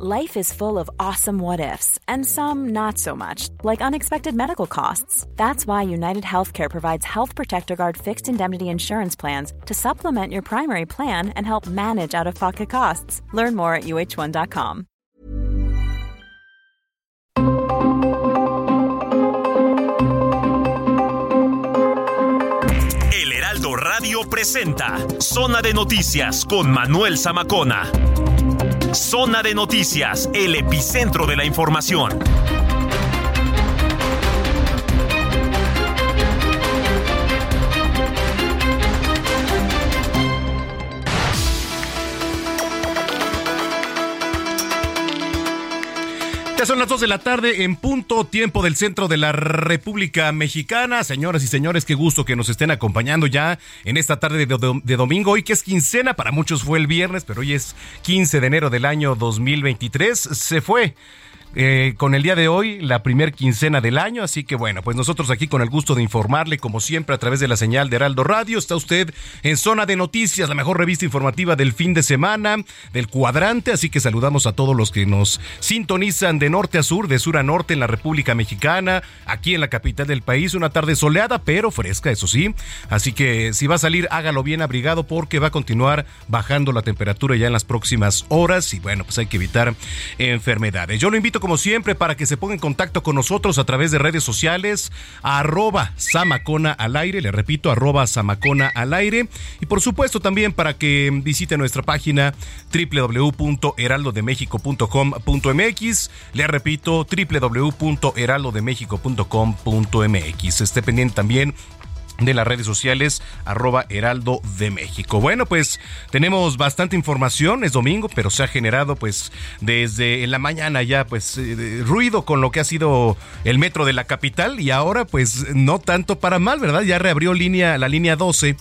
Life is full of awesome what ifs, and some not so much, like unexpected medical costs. That's why United Healthcare provides Health Protector Guard fixed indemnity insurance plans to supplement your primary plan and help manage out of pocket costs. Learn more at uh1.com. El Heraldo Radio presenta Zona de Noticias con Manuel Zamacona. Zona de Noticias, el epicentro de la información. Ya son las 2 de la tarde en punto tiempo del centro de la República Mexicana. Señoras y señores, qué gusto que nos estén acompañando ya en esta tarde de, domingo. Hoy que es quincena, para muchos fue el viernes, pero hoy es 15 de enero del año 2023. Se fue eh, con el día de hoy, la primer quincena del año. Así que bueno, pues nosotros aquí con el gusto de informarle, como siempre, a través de la señal de Heraldo Radio. Está usted en Zona de Noticias, la mejor revista informativa del fin de semana, del cuadrante. Así que saludamos a todos los que nos sintonizan de norte a sur, de sur a norte en la República Mexicana, aquí en la capital del país. Una tarde soleada, pero fresca, eso sí. Así que si va a salir, hágalo bien abrigado porque va a continuar bajando la temperatura ya en las próximas horas. Y bueno, pues hay que evitar enfermedades. Yo lo invito como siempre, para que se ponga en contacto con nosotros a través de redes sociales, arroba Samacona al aire, le repito, arroba Samacona al aire. Y por supuesto también para que visite nuestra página www.heraldodemexico.com.mx. Le repito, www.heraldodemexico.com.mx. Esté pendiente también de las redes sociales arroba heraldo de México. Bueno, pues tenemos bastante información, es domingo, pero se ha generado pues desde la mañana ya pues eh, ruido con lo que ha sido el metro de la capital y ahora pues no tanto para mal, ¿verdad? Ya reabrió línea la línea 12.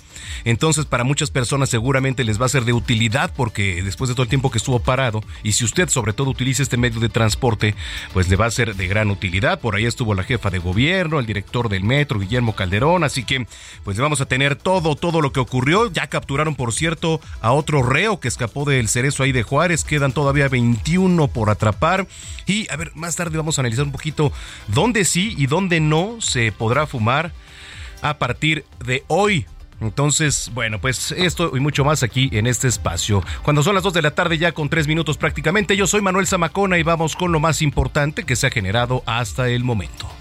Entonces, para muchas personas seguramente les va a ser de utilidad porque después de todo el tiempo que estuvo parado y si usted sobre todo utiliza este medio de transporte, pues le va a ser de gran utilidad. Por ahí estuvo la jefa de gobierno, el director del metro, Guillermo Calderón, así que pues vamos a tener todo, todo lo que ocurrió. Ya capturaron, por cierto, a otro reo que escapó del cerezo ahí de Juárez. Quedan todavía 21 por atrapar. Y a ver, más tarde vamos a analizar un poquito dónde sí y dónde no se podrá fumar a partir de hoy. Entonces, bueno, pues esto y mucho más aquí en este espacio. Cuando son las 2 de la tarde ya con 3 minutos prácticamente, yo soy Manuel Zamacona y vamos con lo más importante que se ha generado hasta el momento.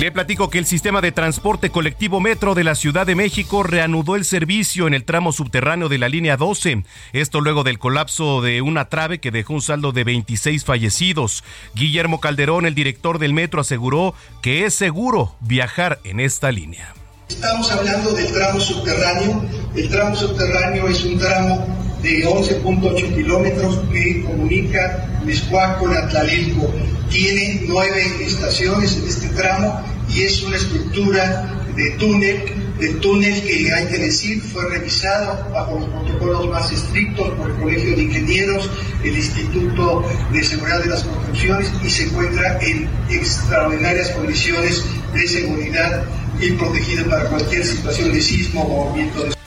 Le platico que el sistema de transporte colectivo Metro de la Ciudad de México reanudó el servicio en el tramo subterráneo de la línea 12. Esto luego del colapso de una trave que dejó un saldo de 26 fallecidos. Guillermo Calderón, el director del Metro, aseguró que es seguro viajar en esta línea. Estamos hablando del tramo subterráneo. El tramo subterráneo es un tramo de 11.8 kilómetros que comunica Miscuac con Atlalilco. Tiene nueve estaciones en este tramo y es una estructura de túnel, de túnel que hay que decir fue revisado bajo los protocolos más estrictos por el Colegio de Ingenieros, el Instituto de Seguridad de las Construcciones y se encuentra en extraordinarias condiciones de seguridad y protegida para cualquier situación de sismo o movimiento de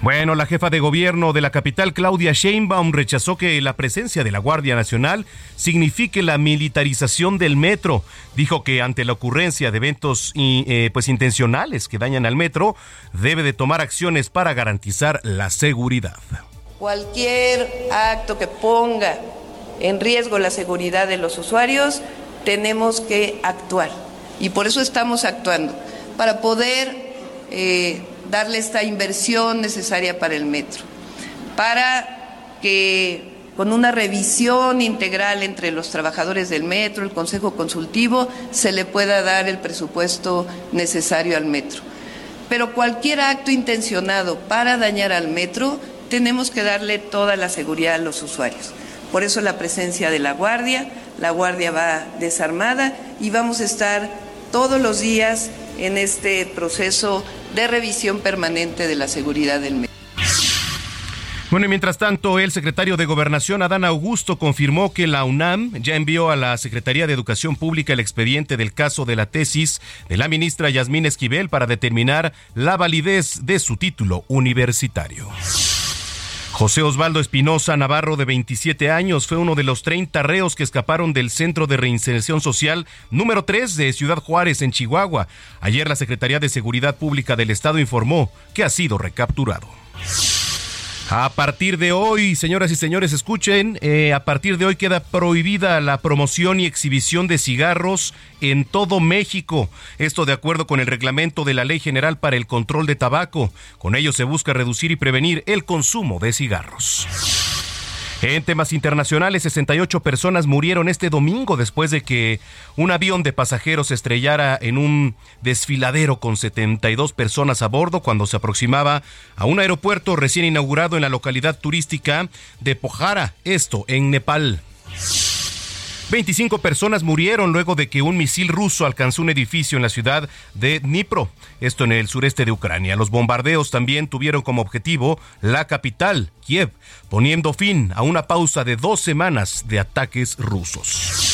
bueno, la jefa de gobierno de la capital, Claudia Sheinbaum, rechazó que la presencia de la Guardia Nacional signifique la militarización del metro. Dijo que ante la ocurrencia de eventos eh, pues intencionales que dañan al metro, debe de tomar acciones para garantizar la seguridad. Cualquier acto que ponga en riesgo la seguridad de los usuarios, tenemos que actuar. Y por eso estamos actuando, para poder eh, darle esta inversión necesaria para el metro, para que con una revisión integral entre los trabajadores del metro, el Consejo Consultivo, se le pueda dar el presupuesto necesario al metro. Pero cualquier acto intencionado para dañar al metro, tenemos que darle toda la seguridad a los usuarios. Por eso la presencia de la Guardia, la Guardia va desarmada y vamos a estar todos los días en este proceso de revisión permanente de la seguridad del medio. Bueno, y mientras tanto, el secretario de Gobernación, Adán Augusto, confirmó que la UNAM ya envió a la Secretaría de Educación Pública el expediente del caso de la tesis de la ministra Yasmín Esquivel para determinar la validez de su título universitario. José Osvaldo Espinosa Navarro, de 27 años, fue uno de los 30 reos que escaparon del Centro de Reinserción Social número 3 de Ciudad Juárez, en Chihuahua. Ayer la Secretaría de Seguridad Pública del Estado informó que ha sido recapturado. A partir de hoy, señoras y señores, escuchen, eh, a partir de hoy queda prohibida la promoción y exhibición de cigarros en todo México. Esto de acuerdo con el reglamento de la Ley General para el Control de Tabaco. Con ello se busca reducir y prevenir el consumo de cigarros. En temas internacionales, 68 personas murieron este domingo después de que un avión de pasajeros estrellara en un desfiladero con 72 personas a bordo cuando se aproximaba a un aeropuerto recién inaugurado en la localidad turística de Pokhara, esto en Nepal. 25 personas murieron luego de que un misil ruso alcanzó un edificio en la ciudad de Dnipro, esto en el sureste de Ucrania. Los bombardeos también tuvieron como objetivo la capital, Kiev, poniendo fin a una pausa de dos semanas de ataques rusos.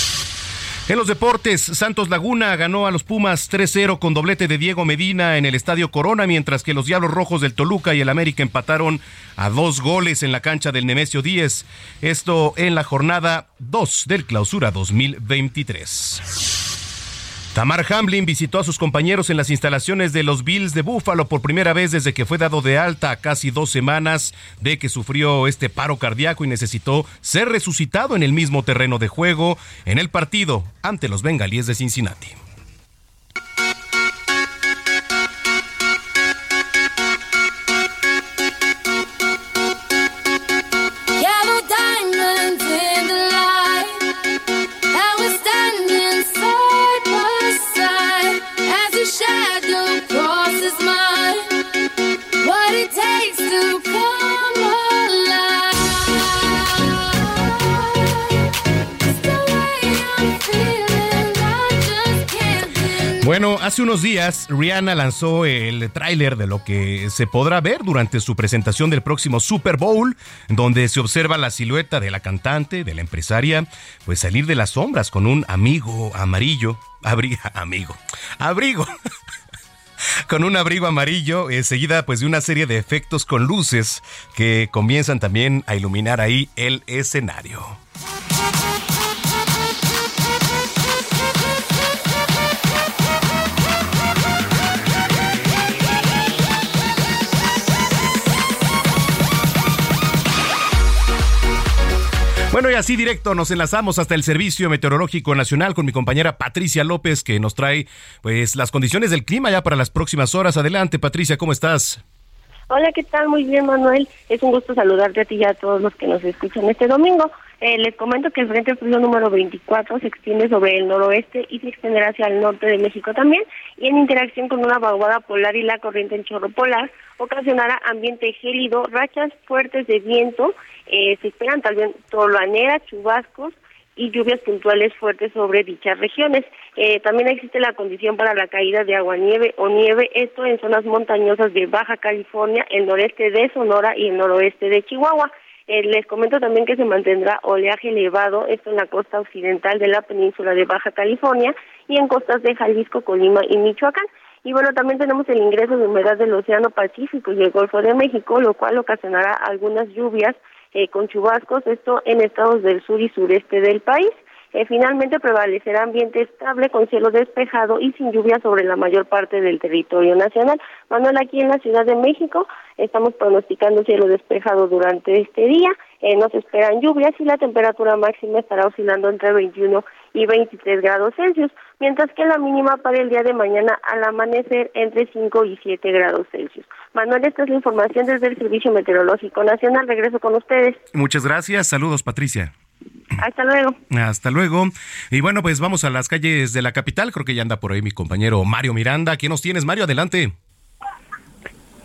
En los deportes, Santos Laguna ganó a los Pumas 3-0 con doblete de Diego Medina en el Estadio Corona, mientras que los Diablos Rojos del Toluca y el América empataron a dos goles en la cancha del Nemesio 10. Esto en la jornada 2 del Clausura 2023. Tamar Hamlin visitó a sus compañeros en las instalaciones de los Bills de Buffalo por primera vez desde que fue dado de alta a casi dos semanas de que sufrió este paro cardíaco y necesitó ser resucitado en el mismo terreno de juego en el partido ante los Bengalíes de Cincinnati. Bueno, hace unos días Rihanna lanzó el tráiler de lo que se podrá ver durante su presentación del próximo Super Bowl, donde se observa la silueta de la cantante, de la empresaria, pues salir de las sombras con un amigo amarillo, abrigo, amigo, abrigo. con un abrigo amarillo, eh, seguida pues de una serie de efectos con luces que comienzan también a iluminar ahí el escenario. Bueno, y así directo nos enlazamos hasta el Servicio Meteorológico Nacional con mi compañera Patricia López, que nos trae pues las condiciones del clima ya para las próximas horas. Adelante, Patricia, ¿cómo estás? Hola, ¿qué tal? Muy bien, Manuel. Es un gusto saludarte a ti y a todos los que nos escuchan este domingo. Eh, les comento que el Frente Frío número 24 se extiende sobre el noroeste y se extenderá hacia el norte de México también, y en interacción con una vaguada polar y la corriente en chorro polar, ocasionará ambiente gélido, rachas fuertes de viento, eh, se esperan también toloanera, chubascos y lluvias puntuales fuertes sobre dichas regiones. Eh, también existe la condición para la caída de agua nieve o nieve, esto en zonas montañosas de Baja California, el noreste de Sonora y el noroeste de Chihuahua. Eh, les comento también que se mantendrá oleaje elevado, esto en la costa occidental de la península de Baja California y en costas de Jalisco, Colima y Michoacán. Y bueno, también tenemos el ingreso de humedad del Océano Pacífico y el Golfo de México, lo cual ocasionará algunas lluvias eh, con chubascos, esto en estados del sur y sureste del país. Eh, finalmente prevalecerá ambiente estable con cielo despejado y sin lluvia sobre la mayor parte del territorio nacional. Manuel, aquí en la Ciudad de México estamos pronosticando cielo despejado durante este día. Eh, no se esperan lluvias y la temperatura máxima estará oscilando entre 21 y 23 grados Celsius, mientras que la mínima para el día de mañana al amanecer entre 5 y 7 grados Celsius. Manuel, esta es la información desde el Servicio Meteorológico Nacional. Regreso con ustedes. Muchas gracias. Saludos, Patricia. Hasta luego. Hasta luego. Y bueno, pues vamos a las calles de la capital. Creo que ya anda por ahí mi compañero Mario Miranda. ¿Quién nos tienes, Mario? Adelante.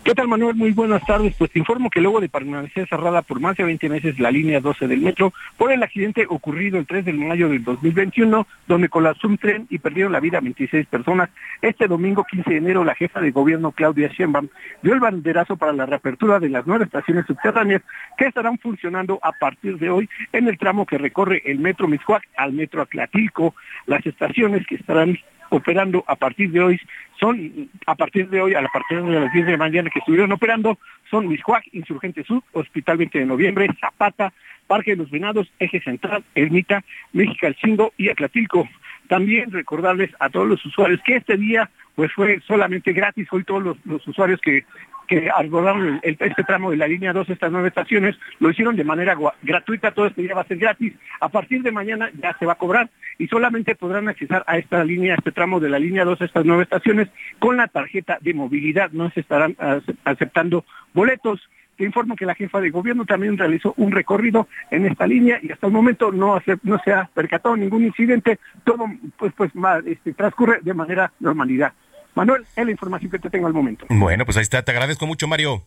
¿Qué tal, Manuel? Muy buenas tardes. Pues te informo que luego de permanecer cerrada por más de 20 meses la línea 12 del metro, por el accidente ocurrido el 3 de mayo del 2021, donde colapsó un tren y perdieron la vida 26 personas, este domingo 15 de enero la jefa de gobierno Claudia Sheinbaum dio el banderazo para la reapertura de las nuevas estaciones subterráneas que estarán funcionando a partir de hoy en el tramo que recorre el metro Miscuac al metro Aclatilco. Las estaciones que estarán operando a partir de hoy son, a partir de hoy, a partir de las 10 de la mañana que estuvieron operando, son Miscuac, Insurgente Sur, Hospital 20 de Noviembre, Zapata, Parque de los Venados, Eje Central, Ermita, México Chingo y Aclatilco. También recordarles a todos los usuarios que este día pues fue solamente gratis. Hoy todos los, usuarios que, que abordaron el, este tramo de la línea 2, estas nueve estaciones, lo hicieron de manera gratuita, todo este día va a ser gratis. A partir de mañana ya se va a cobrar y solamente podrán accesar a esta línea, a este tramo de la línea 2, estas nueve estaciones, con la tarjeta de movilidad. No se estarán aceptando boletos. Te informo que la jefa de gobierno también realizó un recorrido en esta línea y hasta el momento no, no se ha percatado ningún incidente, todo pues, pues este, transcurre de manera normalidad. Manuel, es la información que te tengo al momento. Bueno, pues ahí está, te agradezco mucho, Mario.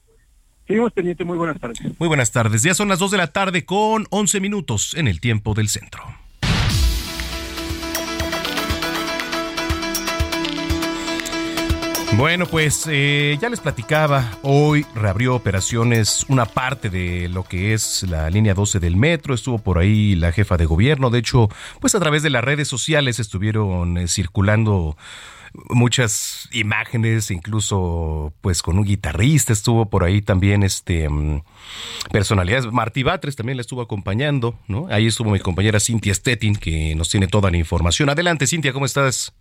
Seguimos pendiente, muy buenas tardes. Muy buenas tardes, ya son las 2 de la tarde con 11 minutos en el tiempo del centro. Bueno, pues eh, ya les platicaba, hoy reabrió operaciones una parte de lo que es la línea 12 del metro, estuvo por ahí la jefa de gobierno, de hecho, pues a través de las redes sociales estuvieron eh, circulando muchas imágenes, incluso pues con un guitarrista estuvo por ahí también este mm, personalidades. Martí Batres también la estuvo acompañando, ¿no? Ahí estuvo mi compañera Cintia Stettin que nos tiene toda la información. Adelante, Cintia, ¿cómo estás?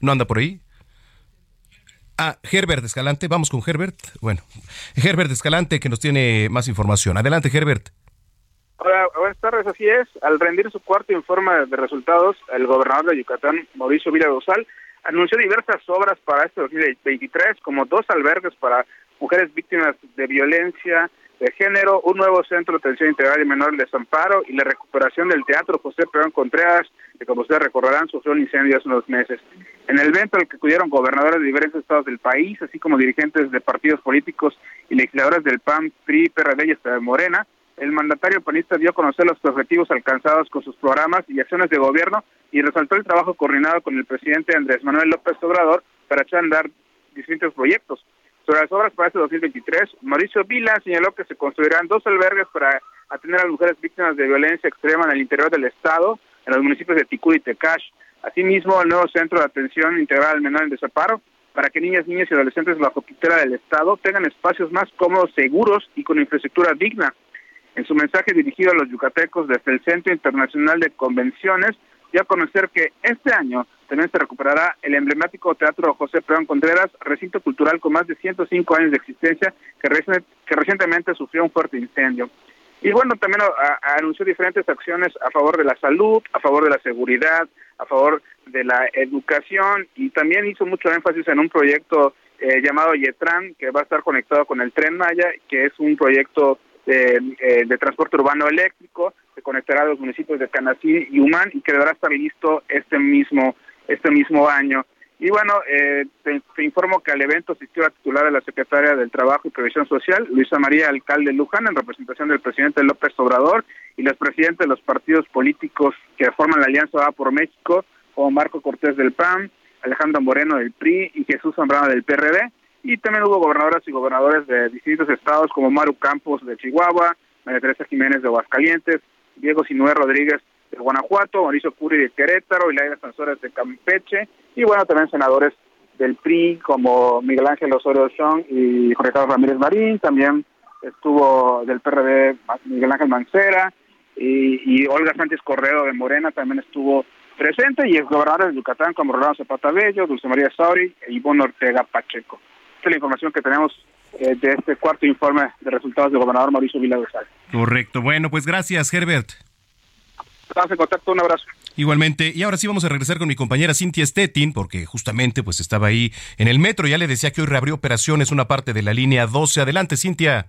¿No anda por ahí? Ah, Herbert Escalante, vamos con Herbert. Bueno, Herbert Escalante que nos tiene más información. Adelante, Herbert. Hola, buenas tardes, así es. Al rendir su cuarto informe de resultados, el gobernador de Yucatán, Mauricio Vila Dosal, anunció diversas obras para este 2023, como dos albergues para mujeres víctimas de violencia de género, un nuevo centro de atención integral y menor de desamparo y la recuperación del Teatro José Pedro Contreras, que como ustedes recordarán sufrió un incendio hace unos meses. En el evento al que acudieron gobernadores de diferentes estados del país, así como dirigentes de partidos políticos y legisladores del PAN, PRI, PRD y hasta de Morena, el mandatario panista dio a conocer los objetivos alcanzados con sus programas y acciones de gobierno y resaltó el trabajo coordinado con el presidente Andrés Manuel López Obrador para echar a andar distintos proyectos. Sobre las obras para este 2023, Mauricio Vila señaló que se construirán dos albergues para atender a las mujeres víctimas de violencia extrema en el interior del estado, en los municipios de Ticú y Tecash. Asimismo, el nuevo centro de atención integral al menor en desaparo, para que niñas, niñas y adolescentes bajo tutela del Estado tengan espacios más cómodos, seguros y con infraestructura digna. En su mensaje dirigido a los yucatecos desde el Centro Internacional de Convenciones, dio a conocer que este año también se recuperará el emblemático Teatro José Pedro Contreras, recinto cultural con más de 105 años de existencia, que, recientemente sufrió un fuerte incendio. Y bueno, también anunció diferentes acciones a favor de la salud, a favor de la seguridad, a favor de la educación y también hizo mucho énfasis en un proyecto eh, llamado Yetran, que va a estar conectado con el Tren Maya, que es un proyecto de, eh, de transporte urbano eléctrico, se conectará a los municipios de Canací y Humán y que deberá estar listo este mismo este mismo año. Y bueno, eh, te, informo que al evento asistió la titular de la Secretaria del Trabajo y Previsión Social, Luisa María Alcalde Luján, en representación del presidente López Obrador y los presidentes de los partidos políticos que forman la Alianza Va por México, como Marco Cortés del PAN, Alejandro Moreno del PRI y Jesús Zambrano del PRD. Y también hubo gobernadoras y gobernadores de distintos estados como Maru Campos de Chihuahua, María Teresa Jiménez de Aguascalientes, Diego Sinué Rodríguez de Guanajuato, Mauricio Curi de Querétaro, y Laida Sansores de Campeche, y bueno, también senadores del PRI como Miguel Ángel Osorio Chong y Jorge Carlos Ramírez Marín, también estuvo del PRD Miguel Ángel Mancera, y, Olga Sánchez Correo de Morena también estuvo presente, y el gobernador de Yucatán como Rolando Zapata Bello, Dulce María Sauri e Ivonne Ortega Pacheco. Esta es la información que tenemos eh, de este cuarto informe de resultados del gobernador Mauricio Vila Correcto. Bueno, pues gracias, Herbert. Estamos en contacto, un abrazo. Igualmente, y ahora sí vamos a regresar con mi compañera Cintia Stettin, porque justamente pues estaba ahí en el metro, ya le decía que hoy reabrió operaciones una parte de la línea 12. Adelante, Cintia.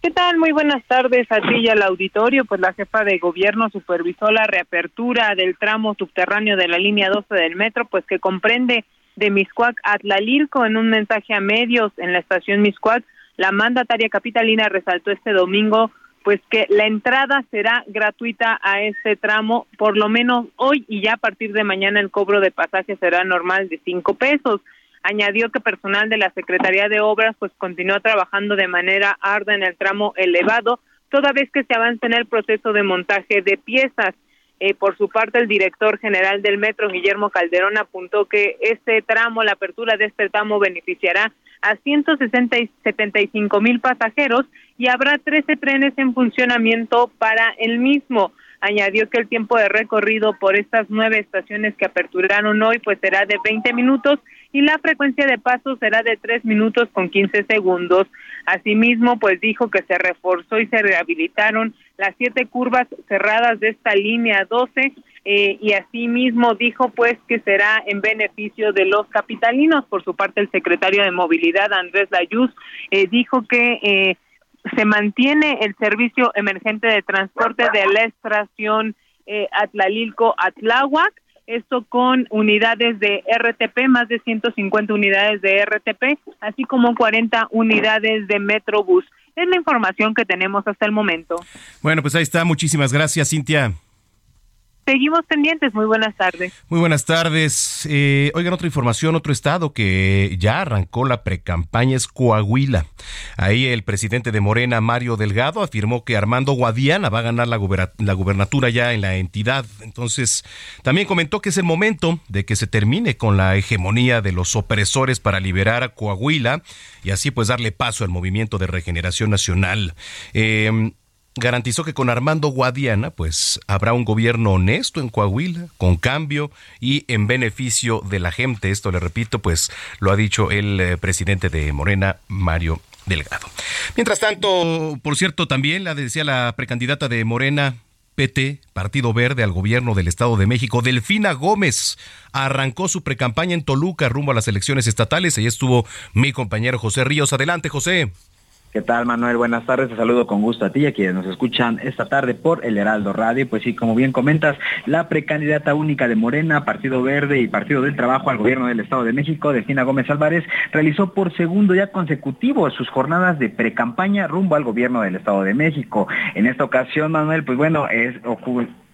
¿Qué tal? Muy buenas tardes a ti y al auditorio. Pues la jefa de gobierno supervisó la reapertura del tramo subterráneo de la línea 12 del metro, pues que comprende de Miscuac a. En un mensaje a medios en la estación Miscuac, la mandataria capitalina resaltó este domingo pues que la entrada será gratuita a este tramo, por lo menos hoy y ya a partir de mañana el cobro de pasaje será normal de cinco pesos. Añadió que personal de la Secretaría de Obras pues continúa trabajando de manera ardua en el tramo elevado, toda vez que se avanza en el proceso de montaje de piezas. Eh, por su parte, el director general del metro, Guillermo Calderón, apuntó que este tramo, la apertura de este tramo, beneficiará a 175 mil pasajeros y habrá 13 trenes en funcionamiento para el mismo. Añadió que el tiempo de recorrido por estas nueve estaciones que aperturaron hoy pues será de 20 minutos y la frecuencia de pasos será de 3 minutos con 15 segundos. Asimismo, pues dijo que se reforzó y se rehabilitaron las siete curvas cerradas de esta línea 12 eh, y asimismo dijo pues que será en beneficio de los capitalinos. Por su parte, el secretario de Movilidad, Andrés Layuz, eh, dijo que eh, se mantiene el servicio emergente de transporte de la estación eh, Atlalilco-Atláhuac, esto con unidades de RTP, más de 150 unidades de RTP, así como 40 unidades de Metrobús. Es la información que tenemos hasta el momento. Bueno, pues ahí está. Muchísimas gracias, Cintia. Seguimos pendientes. Muy buenas tardes. Muy buenas tardes. Eh, oigan, otra información, otro estado que ya arrancó la precampaña es Coahuila. Ahí el presidente de Morena, Mario Delgado, afirmó que Armando Guadiana va a ganar la, gubernatura ya en la entidad. Entonces, también comentó que es el momento de que se termine con la hegemonía de los opresores para liberar a Coahuila y así pues darle paso al movimiento de regeneración nacional. Eh, garantizó que con Armando Guadiana pues habrá un gobierno honesto en Coahuila, con cambio y en beneficio de la gente. Esto le repito, pues lo ha dicho el eh, presidente de Morena, Mario Delgado. Mientras tanto, por cierto, también la decía la precandidata de Morena, PT, Partido Verde al gobierno del Estado de México, Delfina Gómez, arrancó su precampaña en Toluca rumbo a las elecciones estatales. Ahí estuvo mi compañero José Ríos. Adelante, José. ¿Qué tal, Manuel? Buenas tardes. Te saludo con gusto a ti y a quienes nos escuchan esta tarde por el Heraldo Radio. Pues sí, como bien comentas, la precandidata única de Morena, Partido Verde y Partido del Trabajo al gobierno del Estado de México, Delfina Gómez Álvarez, realizó por segundo ya consecutivo sus jornadas de precampaña rumbo al gobierno del Estado de México. En esta ocasión, Manuel, pues bueno, es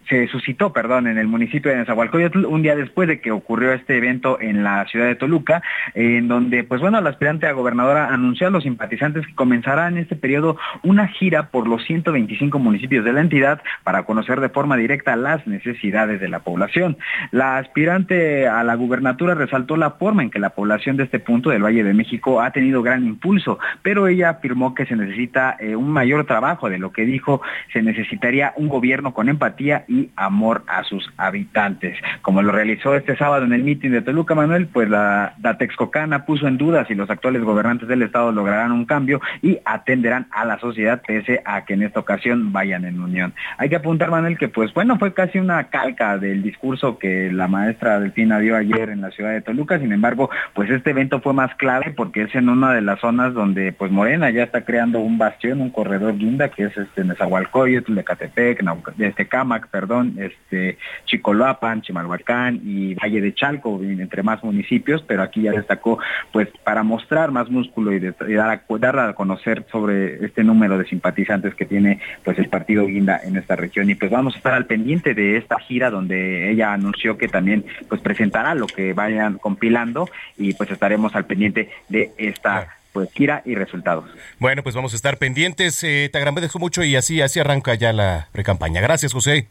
se suscitó, perdón, en el municipio de Nezahualcóyotl un día después de que ocurrió este evento en la ciudad de Toluca, en donde, pues bueno, la aspirante a gobernadora anunció a los simpatizantes que comenzará en este periodo una gira por los 125 municipios de la entidad para conocer de forma directa las necesidades de la población. La aspirante a la gubernatura resaltó la forma en que la población de este punto del Valle de México ha tenido gran impulso, pero ella afirmó que se necesita eh, un mayor trabajo, de lo que dijo se necesitaría un gobierno con empatía amor a sus habitantes. Como lo realizó este sábado en el mitin de Toluca, Manuel, pues la, la Texcocana puso en duda si los actuales gobernantes del Estado lograrán un cambio y atenderán a la sociedad pese a que en esta ocasión vayan en unión. Hay que apuntar, Manuel, que pues bueno, fue casi una calca del discurso que la maestra Delfina dio ayer en la ciudad de Toluca, sin embargo, pues este evento fue más clave porque es en una de las zonas donde pues Morena ya está creando un bastión, un corredor guinda, que es este Nezahualcóyotl, de Catepec, este Cámac, perdón, este, Chicoloapan, Chimalhuacán y Valle de Chalco, entre más municipios, pero aquí ya destacó, pues, para mostrar más músculo y, dar, a, dar a conocer sobre este número de simpatizantes que tiene, pues, el partido Guinda en esta región. Y pues vamos a estar al pendiente de esta gira donde ella anunció que también, pues, presentará lo que vayan compilando y pues estaremos al pendiente de esta pues gira y resultados. Bueno, pues vamos a estar pendientes. Eh, te agradezco mucho y así, así arranca ya la precampaña. Gracias, José.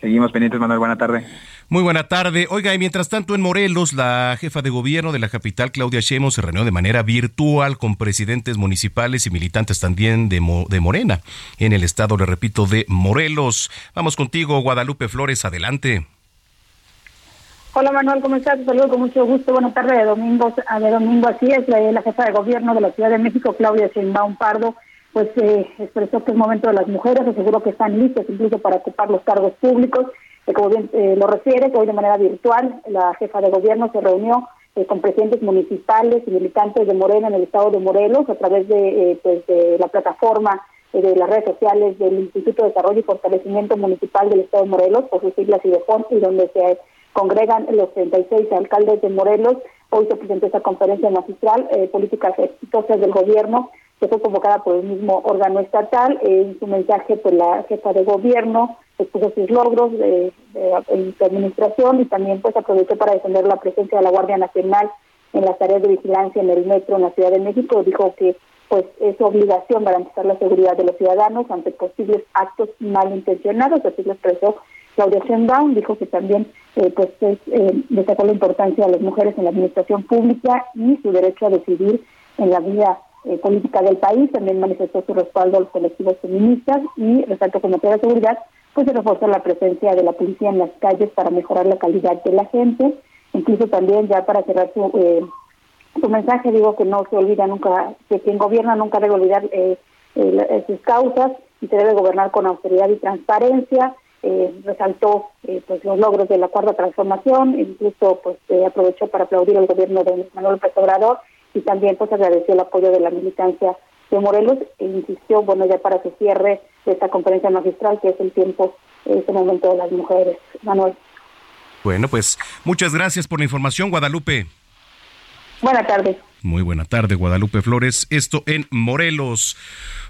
Seguimos pendientes, Manuel. Buena tarde. Muy buena tarde. Oiga, y mientras tanto en Morelos, la jefa de gobierno de la capital, Claudia Sheinbaum, se reunió de manera virtual con presidentes municipales y militantes también de, de Morena en el estado, le repito, de Morelos. Vamos contigo, Guadalupe Flores. Adelante. Hola Manuel, ¿cómo estás? saludo con mucho gusto. Buenas tardes de domingo. De domingo así es la, la jefa de gobierno de la Ciudad de México, Claudia Sheinbaum Pardo pues eh, expresó que es momento de las mujeres, aseguró que están listas incluso para ocupar los cargos públicos, eh, como bien eh, lo refiere, que hoy de manera virtual la jefa de gobierno se reunió eh, con presidentes municipales y militantes de Morena en el estado de Morelos a través de, pues, de la plataforma de las redes sociales del Instituto de Desarrollo y Fortalecimiento Municipal del Estado de Morelos, por sus siglas de y donde se congregan los 36 alcaldes de Morelos. Hoy se presentó esta conferencia magistral, eh, políticas exitosas del gobierno, que fue convocada por el mismo órgano estatal. en su mensaje, pues la jefa de gobierno expuso sus logros de, su administración y también pues aprovechó para defender la presencia de la Guardia Nacional en las tareas de vigilancia en el metro en la Ciudad de México. Dijo que pues es su obligación garantizar la seguridad de los ciudadanos ante posibles actos malintencionados, así lo expresó Claudia Sheinbaum, dijo que también eh, pues es, eh, destacó la importancia de las mujeres en la administración pública y su derecho a decidir en la vida eh, política del país, también manifestó su respaldo a los colectivos feministas y resaltó que en materia de seguridad pues se refuerza la presencia de la policía en las calles para mejorar la calidad de la gente, incluso también ya para cerrar su su mensaje digo que no se olvida nunca, que quien gobierna nunca debe olvidar eh, eh, sus causas y se debe gobernar con austeridad y transparencia. Eh, resaltó pues los logros de la cuarta transformación, incluso pues aprovechó para aplaudir al gobierno de Manuel López Obrador y también pues agradeció el apoyo de la militancia de Morelos e insistió, bueno, ya para que cierre de esta conferencia magistral, que es el tiempo, este momento de las mujeres. Manuel. Bueno, pues muchas gracias por la información, Guadalupe. Buenas tardes. Muy buena tarde, Guadalupe Flores. Esto en Morelos.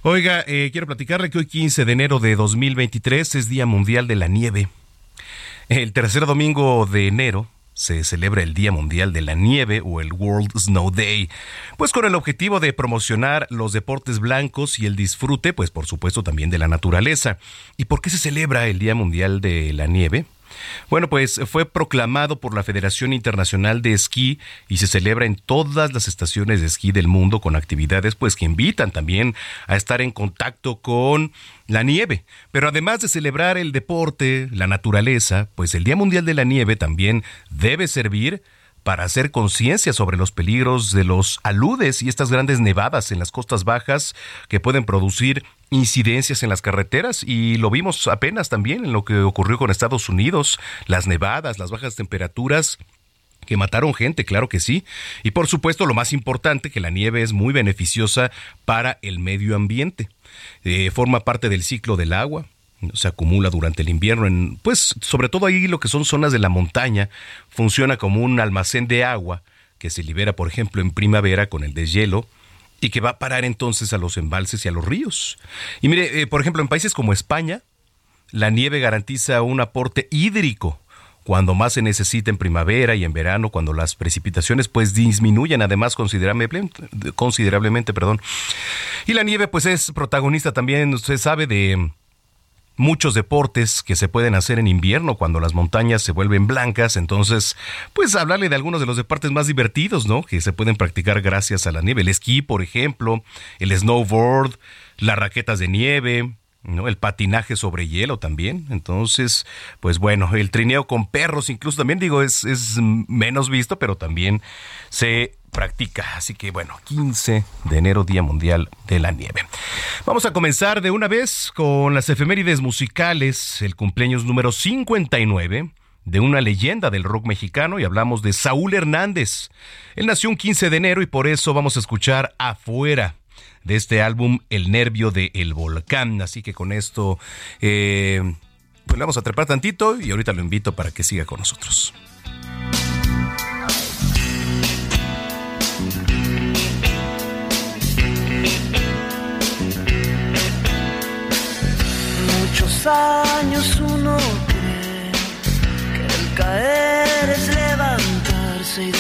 Oiga, eh, quiero platicarle que hoy 15 de enero de 2023 es Día Mundial de la Nieve. El tercer domingo de enero se celebra el Día Mundial de la Nieve o el World Snow Day, pues con el objetivo de promocionar los deportes blancos y el disfrute, pues por supuesto también de la naturaleza. ¿Y por qué se celebra el Día Mundial de la Nieve? Bueno, pues fue proclamado por la Federación Internacional de Esquí y se celebra en todas las estaciones de esquí del mundo con actividades pues que invitan también a estar en contacto con la nieve. Pero además de celebrar el deporte, la naturaleza, pues el Día Mundial de la Nieve también debe servir hacer conciencia sobre los peligros de los aludes y estas grandes nevadas en las costas bajas que pueden producir incidencias en las carreteras y lo vimos apenas también en lo que ocurrió con Estados Unidos, las nevadas, las bajas temperaturas que mataron gente, claro que sí. Y por supuesto, lo más importante, que la nieve es muy beneficiosa para el medio ambiente. Eh, forma parte del ciclo del agua, se acumula durante el invierno en pues sobre todo ahí lo que son zonas de la montaña funciona como un almacén de agua que se libera por ejemplo en primavera con el deshielo y que va a parar entonces a los embalses y a los ríos y mire eh, por ejemplo en países como España la nieve garantiza un aporte hídrico cuando más se necesita en primavera y en verano, cuando las precipitaciones pues disminuyen además considerablemente, considerablemente, perdón. Y la nieve pues es protagonista también, usted sabe, de muchos deportes que se pueden hacer en invierno cuando las montañas se vuelven blancas. Entonces, pues hablarle de algunos de los deportes más divertidos, ¿no? Que se pueden practicar gracias a la nieve. El esquí, por ejemplo, el snowboard, las raquetas de nieve, ¿no? El patinaje sobre hielo también. Entonces, pues bueno, el trineo con perros, incluso también digo, es, es menos visto, pero también se practica. Así que bueno, 15 de enero, Día Mundial de la Nieve. Vamos a comenzar de una vez con las efemérides musicales, el cumpleaños número 59 de una leyenda del rock mexicano y hablamos de Saúl Hernández. Él nació un 15 de enero y por eso vamos a escuchar afuera de este álbum El Nervio de El Volcán. Así que con esto, eh, pues vamos a trepar tantito y ahorita lo invito para que siga con nosotros. Años uno cree que el caer es levantarse y de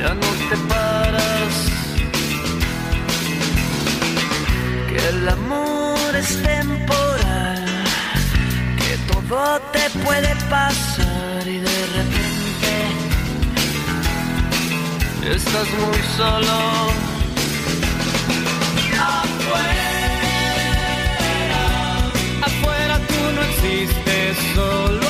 ya no te paras. Que el amor es temporal, que todo te puede pasar y de repente estás muy solo. Existes solo.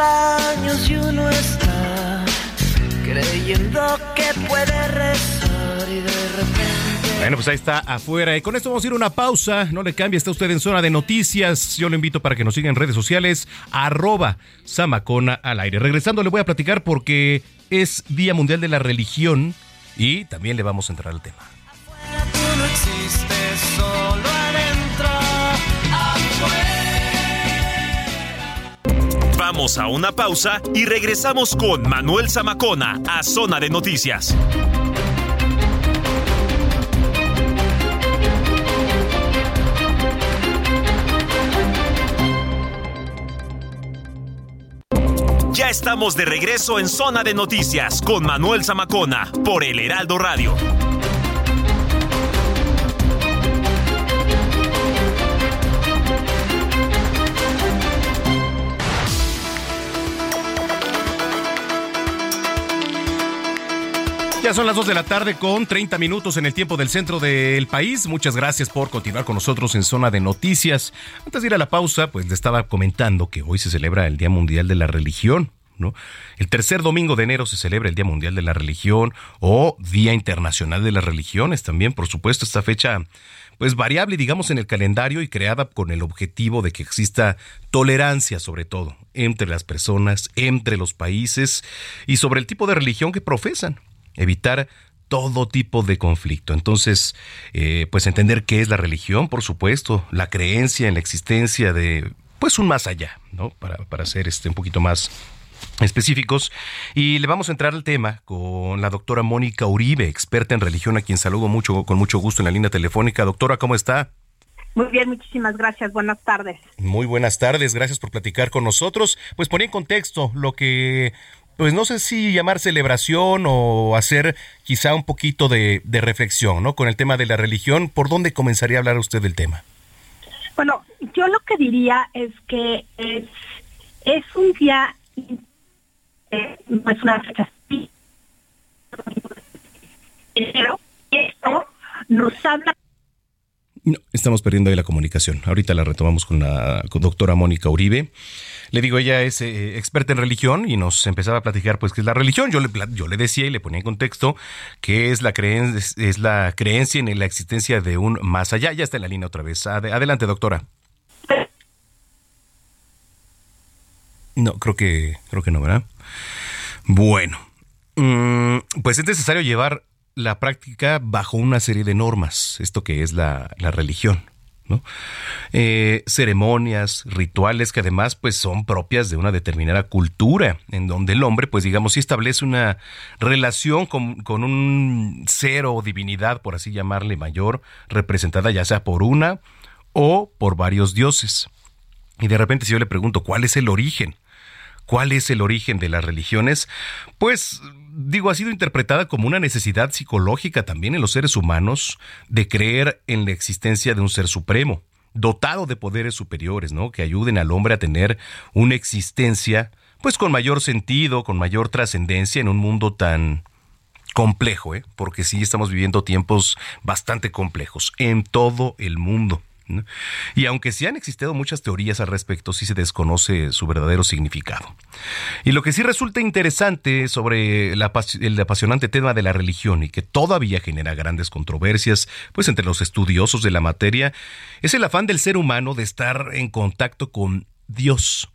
Años y uno está creyendo que puede rezar y de repente. Bueno, pues ahí está afuera. Y con esto vamos a ir a una pausa. No le cambie, está usted en zona de noticias. Yo lo invito para que nos siga en redes sociales, arroba Samacona al aire. Regresando le voy a platicar porque es Día Mundial de la Religión y también le vamos a entrar al tema. A una pausa y regresamos con Manuel Zamacona a Zona de Noticias. Ya estamos de regreso en Zona de Noticias con Manuel Zamacona por el Heraldo Radio. Ya son las 2 de la tarde con 30 minutos en el tiempo del centro del país. Muchas gracias por continuar con nosotros en Zona de Noticias. Antes de ir a la pausa, pues le estaba comentando que hoy se celebra el Día Mundial de la Religión. ¿No? El tercer domingo de enero se celebra el Día Mundial de la Religión o Día Internacional de las Religiones también, por supuesto, esta fecha pues variable, digamos, en el calendario y creada con el objetivo de que exista tolerancia, sobre todo, entre las personas, entre los países y sobre el tipo de religión que profesan evitar todo tipo de conflicto. Entonces, eh, pues entender qué es la religión, por supuesto, la creencia en la existencia de, pues un más allá, ¿no? Para, para ser este, un poquito más específicos. Y le vamos a entrar al tema con la doctora Mónica Uribe, experta en religión, a quien saludo mucho, con mucho gusto en la línea telefónica. Doctora, ¿cómo está? Muy bien, muchísimas gracias. Buenas tardes. Muy buenas tardes, gracias por platicar con nosotros. Pues poner en contexto lo que pues no sé si llamar celebración o hacer quizá un poquito de, de, reflexión, ¿no? Con el tema de la religión, ¿por dónde comenzaría a hablar usted del tema? Bueno, yo lo que diría es que es, es un día, eh, no es una fecha pero esto nos habla no, estamos perdiendo ahí la comunicación. Ahorita la retomamos con la con doctora Mónica Uribe. Le digo, ella es eh, experta en religión y nos empezaba a platicar pues qué es la religión. Yo le, yo le decía y le ponía en contexto que es la, creen, es, la creencia en la existencia de un más allá. Ya está en la línea otra vez. Ad adelante, doctora. No, creo que, creo que no, ¿verdad? Bueno, mmm, pues es necesario llevar la práctica bajo una serie de normas, esto que es la, la religión. Eh, ceremonias, rituales que además pues son propias de una determinada cultura, en donde el hombre pues digamos sí establece una relación con, con un ser o divinidad, por así llamarle mayor, representada ya sea por una o por varios dioses. Y de repente si yo le pregunto cuál es el origen, ¿Cuál es el origen de las religiones? Pues digo, ha sido interpretada como una necesidad psicológica también en los seres humanos de creer en la existencia de un ser supremo, dotado de poderes superiores, ¿no? Que ayuden al hombre a tener una existencia, pues con mayor sentido, con mayor trascendencia en un mundo tan complejo, ¿eh? Porque sí estamos viviendo tiempos bastante complejos en todo el mundo. Y aunque sí han existido muchas teorías al respecto, sí se desconoce su verdadero significado. Y lo que sí resulta interesante sobre el apasionante tema de la religión y que todavía genera grandes controversias, pues entre los estudiosos de la materia, es el afán del ser humano de estar en contacto con Dios.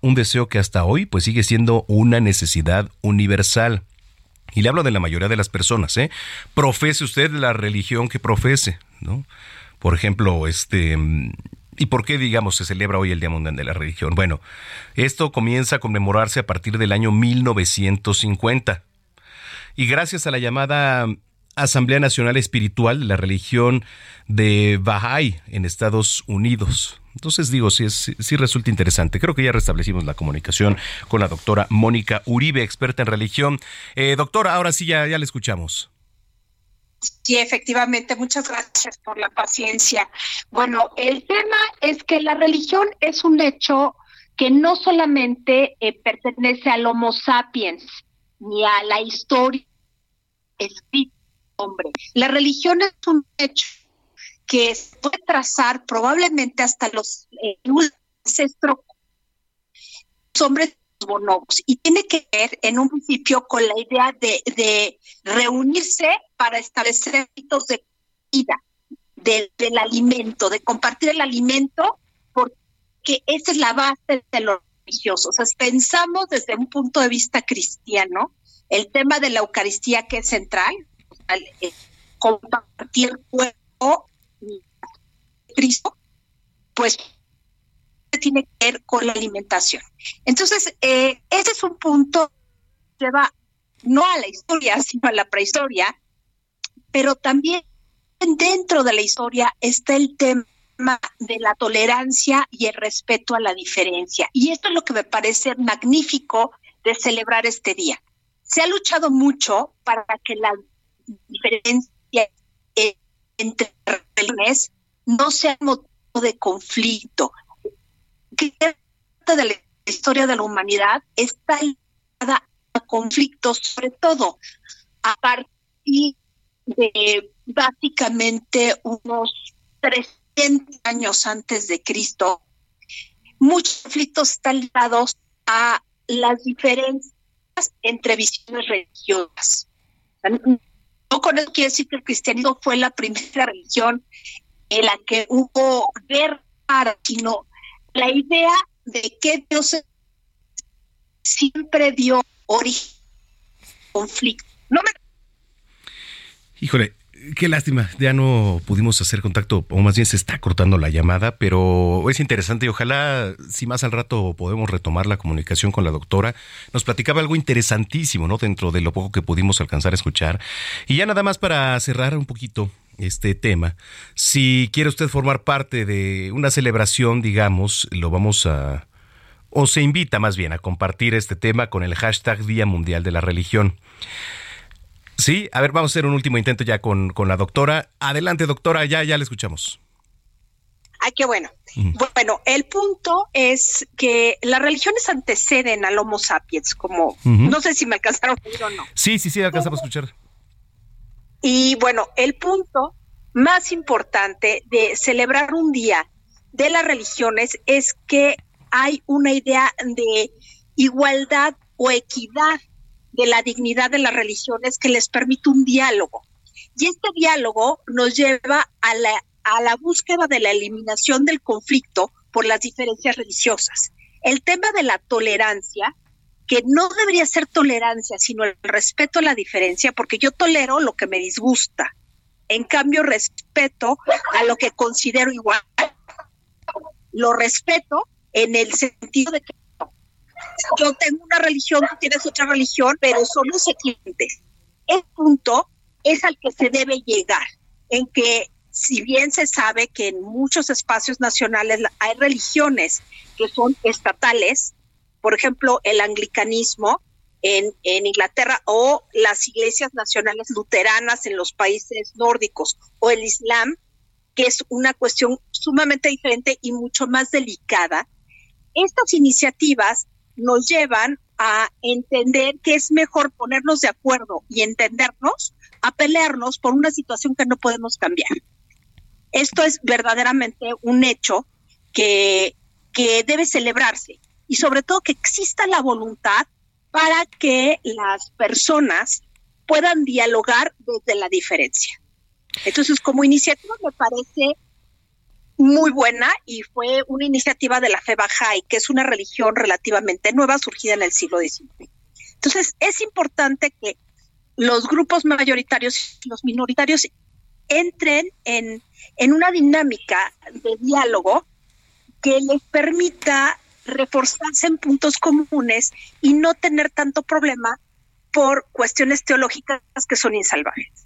Un deseo que hasta hoy pues sigue siendo una necesidad universal. Y le hablo de la mayoría de las personas, ¿eh? Profese usted la religión que profese, ¿no? Por ejemplo, este... ¿Y por qué, digamos, se celebra hoy el Día Mundial de la Religión? Bueno, esto comienza a conmemorarse a partir del año 1950. Y gracias a la llamada Asamblea Nacional Espiritual de la religión de Bahá'í en Estados Unidos. Entonces digo, sí, sí, sí, resulta interesante. Creo que ya restablecimos la comunicación con la doctora Mónica Uribe, experta en religión. Eh, doctora, ahora sí ya, ya le escuchamos. Sí, efectivamente, muchas gracias por la paciencia. Bueno, el tema es que la religión es un hecho que no solamente eh, pertenece al Homo sapiens ni a la historia escrita, hombre. La religión es un hecho que se puede trazar probablemente hasta los eh, ancestros. Los hombres bonobos y tiene que ver en un principio con la idea de, reunirse para establecer hábitos de vida del alimento, de compartir el alimento, porque esa es la base de los religiosos. O sea, pensamos desde un punto de vista cristiano, el tema de la Eucaristía que es central, compartir el cuerpo de Cristo, pues tiene que ver con la alimentación. Entonces, eh, ese es un punto que va no a la historia, sino a la prehistoria, pero también dentro de la historia está el tema de la tolerancia y el respeto a la diferencia. Y esto es lo que me parece magnífico de celebrar este día. Se ha luchado mucho para que la diferencia entre religiones no sea motivo de conflicto. Que de la historia de la humanidad está ligada a conflictos, sobre todo a partir de básicamente unos 300 años antes de Cristo, muchos conflictos están ligados a las diferencias entre visiones religiosas. No con eso quiere decir que el cristianismo fue la primera religión en la que hubo guerra, sino la idea de que Dios siempre dio origen conflicto. No me Híjole, qué lástima, ya no pudimos hacer contacto, o más bien se está cortando la llamada, pero es interesante y ojalá si más al rato podemos retomar la comunicación con la doctora. Nos platicaba algo interesantísimo, ¿no? Dentro de lo poco que pudimos alcanzar a escuchar. Y ya nada más para cerrar un poquito este tema, si quiere usted formar parte de una celebración, digamos, lo vamos a... o se invita más bien a compartir este tema con el hashtag Día Mundial de la Religión. Sí, a ver, vamos a hacer un último intento ya con, con la doctora. Adelante, doctora, ya, ya le escuchamos. Ay, qué bueno. Bueno, el punto es que las religiones anteceden al Homo sapiens, como no sé si me alcanzaron a oír o no. Sí, sí, sí, alcanzamos a escuchar. Y bueno, el punto más importante de celebrar un día de las religiones es que hay una idea de igualdad o equidad de la dignidad de las religiones que les permite un diálogo. Y este diálogo nos lleva a la, a la búsqueda de la eliminación del conflicto por las diferencias religiosas. El tema de la tolerancia, que no debería ser tolerancia, sino el respeto a la diferencia, porque yo tolero lo que me disgusta. En cambio, respeto a lo que considero igual. Lo respeto en el sentido de que yo tengo una religión, tú tienes otra religión, pero somos equivalentes. El punto es al que se debe llegar, en que si bien se sabe que en muchos espacios nacionales hay religiones que son estatales, por ejemplo, el anglicanismo en, en, Inglaterra o las iglesias nacionales luteranas en los países nórdicos o el Islam, que es una cuestión sumamente diferente y mucho más delicada. Estas iniciativas nos llevan a entender que es mejor ponernos de acuerdo y entendernos a pelearnos por una situación que no podemos cambiar. Esto es verdaderamente un hecho que, que debe celebrarse y sobre todo que exista la voluntad para que las personas puedan dialogar desde la diferencia. Entonces, como iniciativa me parece muy buena y fue una iniciativa de la fe Bahá'í, que es una religión relativamente nueva surgida en el siglo XIX. Entonces, es importante que los grupos mayoritarios y los minoritarios entren en, en una dinámica de diálogo que les permita reforzarse en puntos comunes y no tener tanto problema por cuestiones teológicas que son insalvables.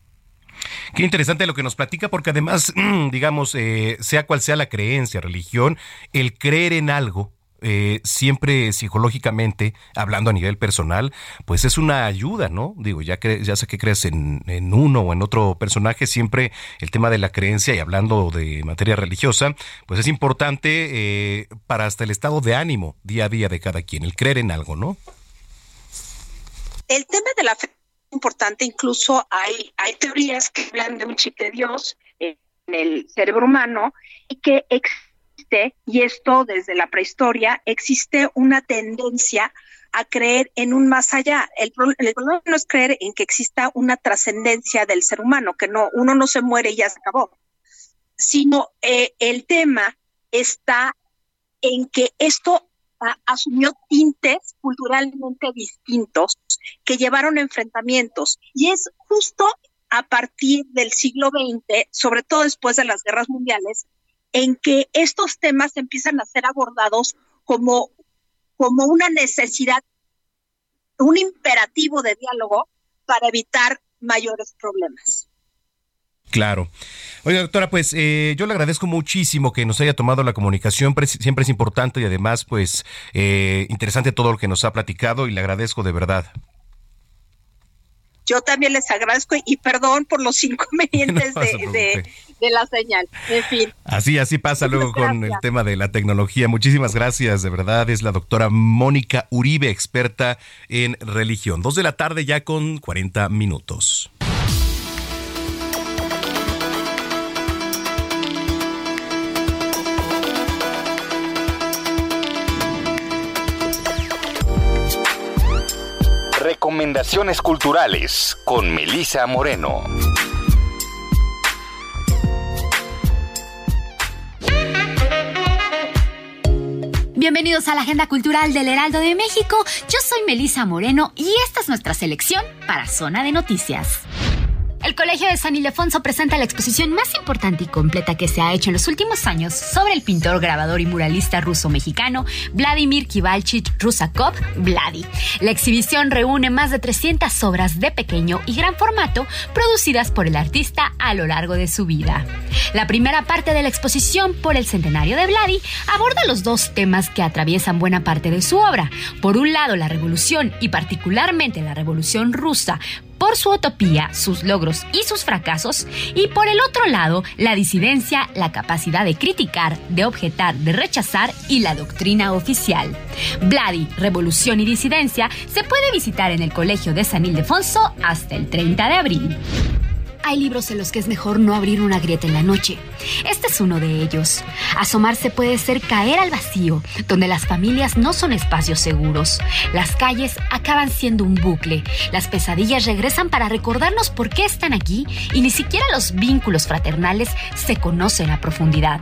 Qué interesante lo que nos platica, porque además, digamos, eh, sea cual sea la creencia, religión, el creer en algo, eh, siempre psicológicamente, hablando a nivel personal, pues es una ayuda, ¿no? Digo, ya, ya sé que crees en, en, uno o en otro personaje, siempre el tema de la creencia y hablando de materia religiosa, pues es importante eh, para hasta el estado de ánimo día a día de cada quien, el creer en algo, ¿no? El tema de la importante, incluso hay, hay teorías que hablan de un chip de Dios en el cerebro humano y que existe y esto desde la prehistoria, existe una tendencia a creer en un más allá. El, problema no es creer en que exista una trascendencia del ser humano, que no, uno no se muere y ya se acabó, sino eh, el tema está en que esto asumió tintes culturalmente distintos que llevaron a enfrentamientos. Y es justo a partir del siglo XX, sobre todo después de las guerras mundiales, en que estos temas empiezan a ser abordados como como una necesidad, un imperativo de diálogo para evitar mayores problemas. Claro. Oiga, doctora, pues eh, yo le agradezco muchísimo que nos haya tomado la comunicación. Siempre es importante y además, pues, eh, interesante todo lo que nos ha platicado y le agradezco de verdad. Yo también les agradezco y perdón por los inconvenientes de, de la señal. En fin. Así, así pasa luego con el tema de la tecnología. Muchísimas gracias, de verdad. Es la doctora Mónica Uribe, experta en religión. Dos de la tarde ya con 40 minutos. Recomendaciones culturales con Melisa Moreno. Bienvenidos a la Agenda Cultural del Heraldo de México. Yo soy Melisa Moreno y esta es nuestra selección para Zona de Noticias. El Colegio de San Ildefonso presenta la exposición más importante y completa que se ha hecho en los últimos años sobre el pintor, grabador y muralista ruso-mexicano Vladimir Kivalchich Rusakov Vladi. La exhibición reúne más de 300 obras de pequeño y gran formato producidas por el artista a lo largo de su vida. La primera parte de la exposición por el centenario de Vladi aborda los dos temas que atraviesan buena parte de su obra. Por un lado, la revolución y particularmente la revolución rusa por su utopía, sus logros y sus fracasos, y por el otro lado, la disidencia, la capacidad de criticar, de objetar, de rechazar y la doctrina oficial. Vladi, Revolución y Disidencia se puede visitar en el Colegio de San Ildefonso hasta el 30 de abril. Hay libros en los que es mejor no abrir una grieta en la noche. Este es uno de ellos. Asomarse puede ser caer al vacío, donde las familias no son espacios seguros. Las calles acaban siendo un bucle. Las pesadillas regresan para recordarnos por qué están aquí y ni siquiera los vínculos fraternales se conocen a profundidad.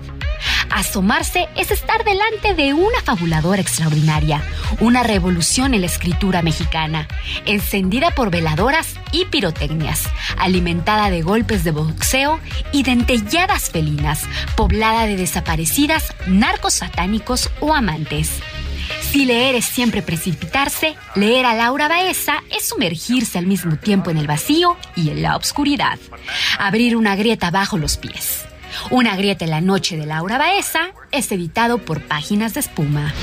Asomarse es estar delante de una fabuladora extraordinaria, una revolución en la escritura mexicana, encendida por veladoras y pirotecnias, alimentada de golpes de boxeo y dentelladas felinas, poblada de desaparecidas, narcos satánicos o amantes. Si leer es siempre precipitarse, leer a Laura Baeza es sumergirse al mismo tiempo en el vacío y en la oscuridad, abrir una grieta bajo los pies. Una grieta en la noche de Laura Baeza es editado por Páginas de Espuma.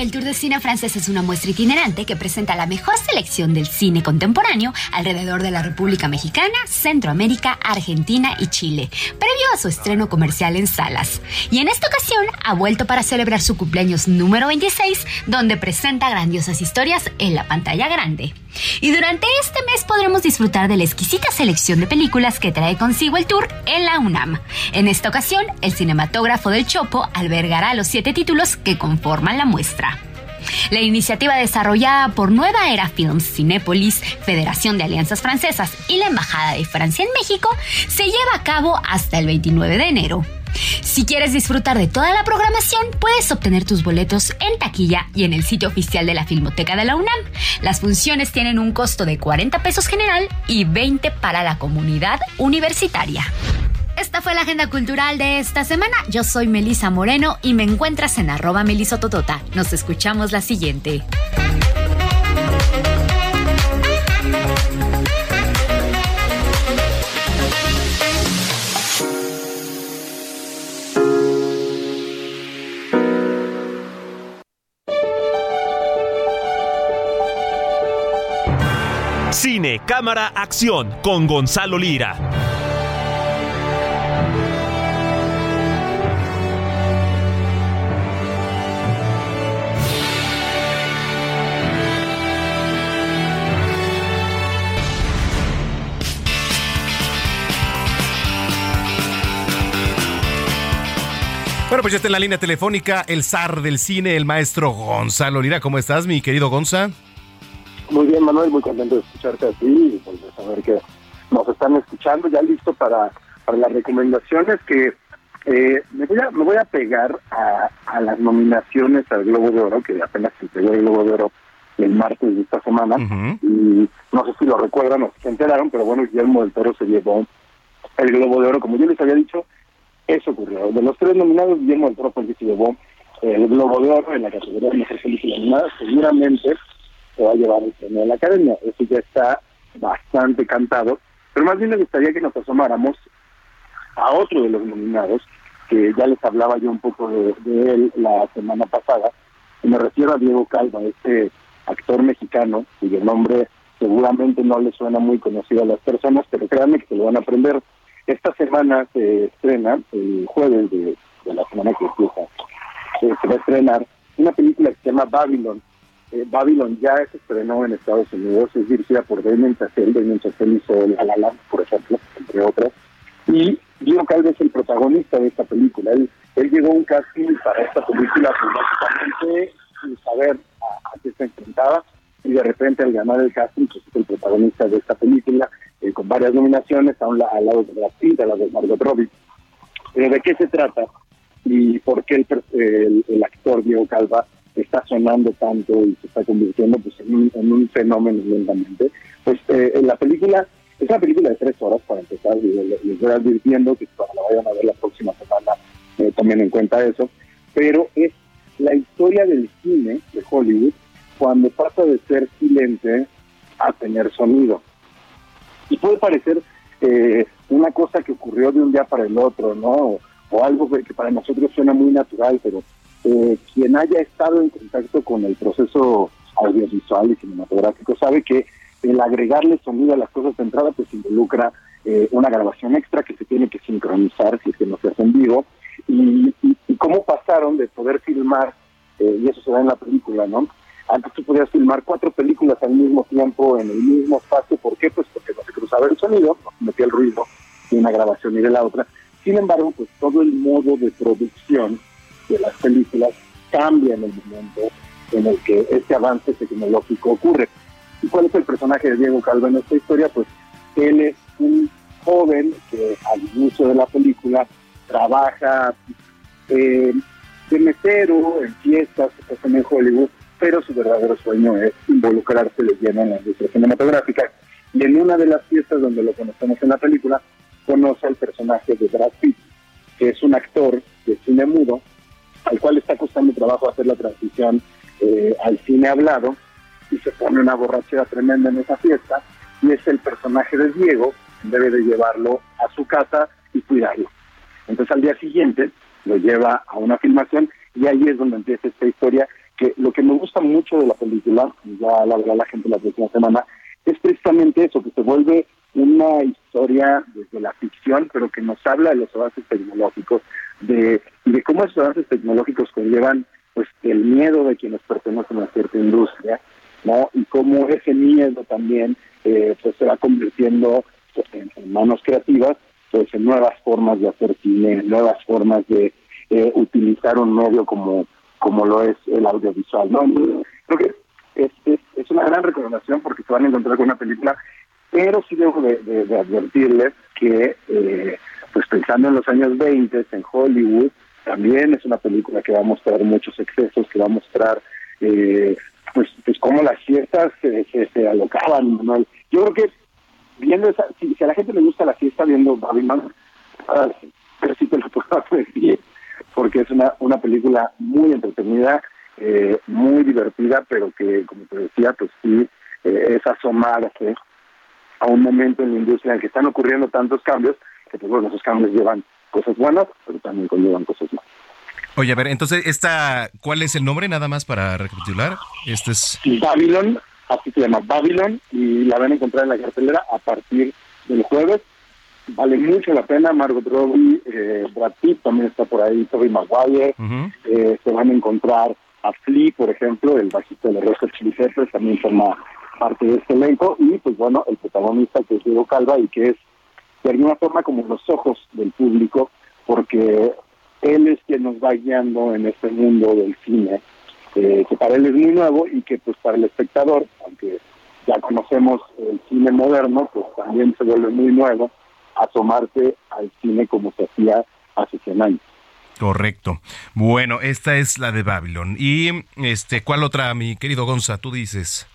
El Tour de Cine francés es una muestra itinerante que presenta la mejor selección del cine contemporáneo alrededor de la República Mexicana, Centroamérica, Argentina y Chile, previo a su estreno comercial en salas. Y en esta ocasión ha vuelto para celebrar su cumpleaños número 26, donde presenta grandiosas historias en la pantalla grande. Y durante este mes podremos disfrutar de la exquisita selección de películas que trae consigo el tour en la UNAM. En esta ocasión, el cinematógrafo del Chopo albergará los siete títulos que conforman la muestra. La iniciativa desarrollada por Nueva Era Films, Cinépolis, Federación de Alianzas Francesas y la Embajada de Francia en México se lleva a cabo hasta el 29 de enero. Si quieres disfrutar de toda la programación, puedes obtener tus boletos en taquilla y en el sitio oficial de la Filmoteca de la UNAM. Las funciones tienen un costo de 40 pesos general y 20 para la comunidad universitaria. Esta fue la agenda cultural de esta semana. Yo soy Melisa Moreno y me encuentras en arroba melisototota. Nos escuchamos la siguiente. Cine, cámara, acción con Gonzalo Lira. Bueno, pues ya está en la línea telefónica el zar del cine, el maestro Gonzalo Lira. ¿Cómo estás, mi querido Gonza? Muy bien, Manuel, muy contento de escucharte a ti y pues, de saber que nos están escuchando, ya listo para, para las recomendaciones que eh, me, voy a, me voy a pegar a, a las nominaciones al Globo de Oro, que apenas se entregó el Globo de Oro el martes de esta semana, y no sé si lo recuerdan o si se enteraron, pero bueno, Guillermo del Toro se llevó el Globo de Oro, como yo les había dicho, eso ocurrió. De los tres nominados, Guillermo del Toro que se llevó el Globo de Oro en la categoría de Mejor Película Animada, seguramente se va a llevar el premio de la Academia, eso ya está bastante cantado, pero más bien me gustaría que nos asomáramos a otro de los nominados, que ya les hablaba yo un poco de, de él la semana pasada, y me refiero a Diego Calva, este actor mexicano, cuyo nombre seguramente no le suena muy conocido a las personas, pero créanme que se lo van a aprender. Esta semana se estrena, el jueves de, la semana que empieza, se va a estrenar una película que se llama Babylon. Eh, Babylon ya se estrenó en Estados Unidos, es dirigida por Damien Chazelle. Damien Chazelle hizo La La por ejemplo, entre otras. Y Diego Calva es el protagonista de esta película. Él, él llegó un casting para esta película, pues básicamente sin saber a, a qué se enfrentaba y de repente al ganar el casting pues es el protagonista de esta película eh, con varias nominaciones a un, al lado de Brad Pitt, al lado de Margot Robbie. Pero de qué se trata y por qué el, el, el, actor Diego Calva está sonando tanto y se está convirtiendo pues en un, en un fenómeno lentamente. Pues eh, en la película es una película de tres horas para empezar, y les, les voy advirtiendo que cuando la vayan a ver la próxima semana eh, tomen en cuenta eso, pero es la historia del cine de Hollywood cuando pasa de ser silente a tener sonido. Y puede parecer eh, una cosa que ocurrió de un día para el otro, ¿no? O, algo que para nosotros suena muy natural, pero eh, quien haya estado en contacto con el proceso audiovisual y cinematográfico sabe que el agregarle sonido a las cosas de entrada pues involucra eh, una grabación extra que se tiene que sincronizar si es que no se hace en vivo y, y, y cómo pasaron de poder filmar eh, y eso se da en la película, ¿no? Antes tú podías filmar cuatro películas al mismo tiempo en el mismo espacio, ¿por qué? Pues porque no se cruzaba el sonido, no metía el ruido de una grabación y de la otra. Sin embargo, pues todo el modo de producción de las películas cambia en el momento en el que este avance tecnológico ocurre. ¿Y cuál es el personaje de Diego Calva en esta historia? Pues él es un joven que al inicio de la película trabaja eh, de mesero en fiestas en Hollywood, pero su verdadero sueño es involucrarse de lleno en la industria cinematográfica. Y en una de las fiestas donde lo conocemos en la película, conoce al personaje de Brad Pitt, que es un actor de cine mudo, al cual está costando trabajo hacer la transición eh, al cine hablado, y se pone una borrachera tremenda en esa fiesta, y es el personaje de Diego, debe de llevarlo a su casa y cuidarlo. Entonces al día siguiente lo lleva a una filmación y ahí es donde empieza esta historia que lo que me gusta mucho de la película, ya la verdad la gente la próxima semana, es precisamente eso, que se vuelve una historia desde la ficción, pero que nos habla de los avances tecnológicos, de, de cómo esos avances tecnológicos conllevan pues el miedo de quienes pertenecen a cierta industria, ¿no? Y cómo ese miedo también eh, pues se va convirtiendo pues, en, en, manos creativas, pues en nuevas formas de hacer cine, nuevas formas de eh, utilizar un medio como como lo es el audiovisual, ¿no? Creo que es, una gran recomendación porque se van a encontrar con una película, pero sí debo de, advertirles que, eh, pues pensando en los años 20 en Hollywood, también es una película que va a mostrar muchos excesos, que va a mostrar eh, pues, pues cómo las fiestas se, se, se alocaban. ¿no? Yo creo que viendo esa, si, a la gente le gusta la fiesta viendo Babylon, uh, pero sí te lo puedo decir, porque es una, una película muy entretenida, eh, muy divertida, pero que, como te decía, pues sí, eh, es asomarse a un momento en la industria en que están ocurriendo tantos cambios, que pues bueno, esos cambios llevan cosas buenas, pero también conllevan cosas malas. Oye, a ver, entonces, esta, ¿cuál es el nombre nada más para recapitular? Este es... Babylon, así se llama Babylon, y la van a encontrar en la cartelera a partir del jueves. Vale mucho la pena, Margot Robbie, eh, Brad Pitt también está por ahí, Tobey Maguire, uh -huh. eh, se van a encontrar a Flea, por ejemplo, el bajista de los Chili Peppers, también forma parte de este elenco, y pues bueno, el protagonista que es Diego Calva y que es de alguna forma como los ojos del público, porque él es quien nos va guiando en este mundo del cine, eh, que para él es muy nuevo y que pues para el espectador, aunque ya conocemos el cine moderno, pues también se vuelve muy nuevo asomarse al cine como se hacía hace 100 años. Correcto. Bueno, esta es la de Babylon. ¿Y este cuál otra, mi querido Gonza, tú dices?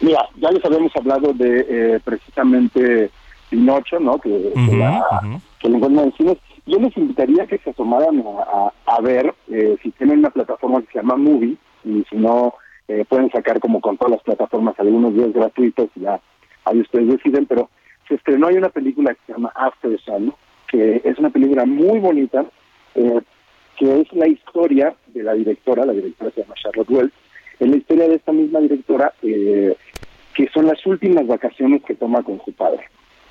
Mira, ya les habíamos hablado de eh, precisamente Pinocho, ¿no? Que, que, la, que lo encuentran en cines. Yo les invitaría que se asomaran a, a, ver eh, si tienen una plataforma que se llama Movie y si no, eh, pueden sacar como con todas las plataformas algunos días gratuitos y ya ahí ustedes deciden, pero se estrenó hay una película que se llama After Sun, que es una película muy bonita, eh, que es la historia de la directora, la directora se llama Charlotte Wells, es la historia de esta misma directora, eh, que son las últimas vacaciones que toma con su padre.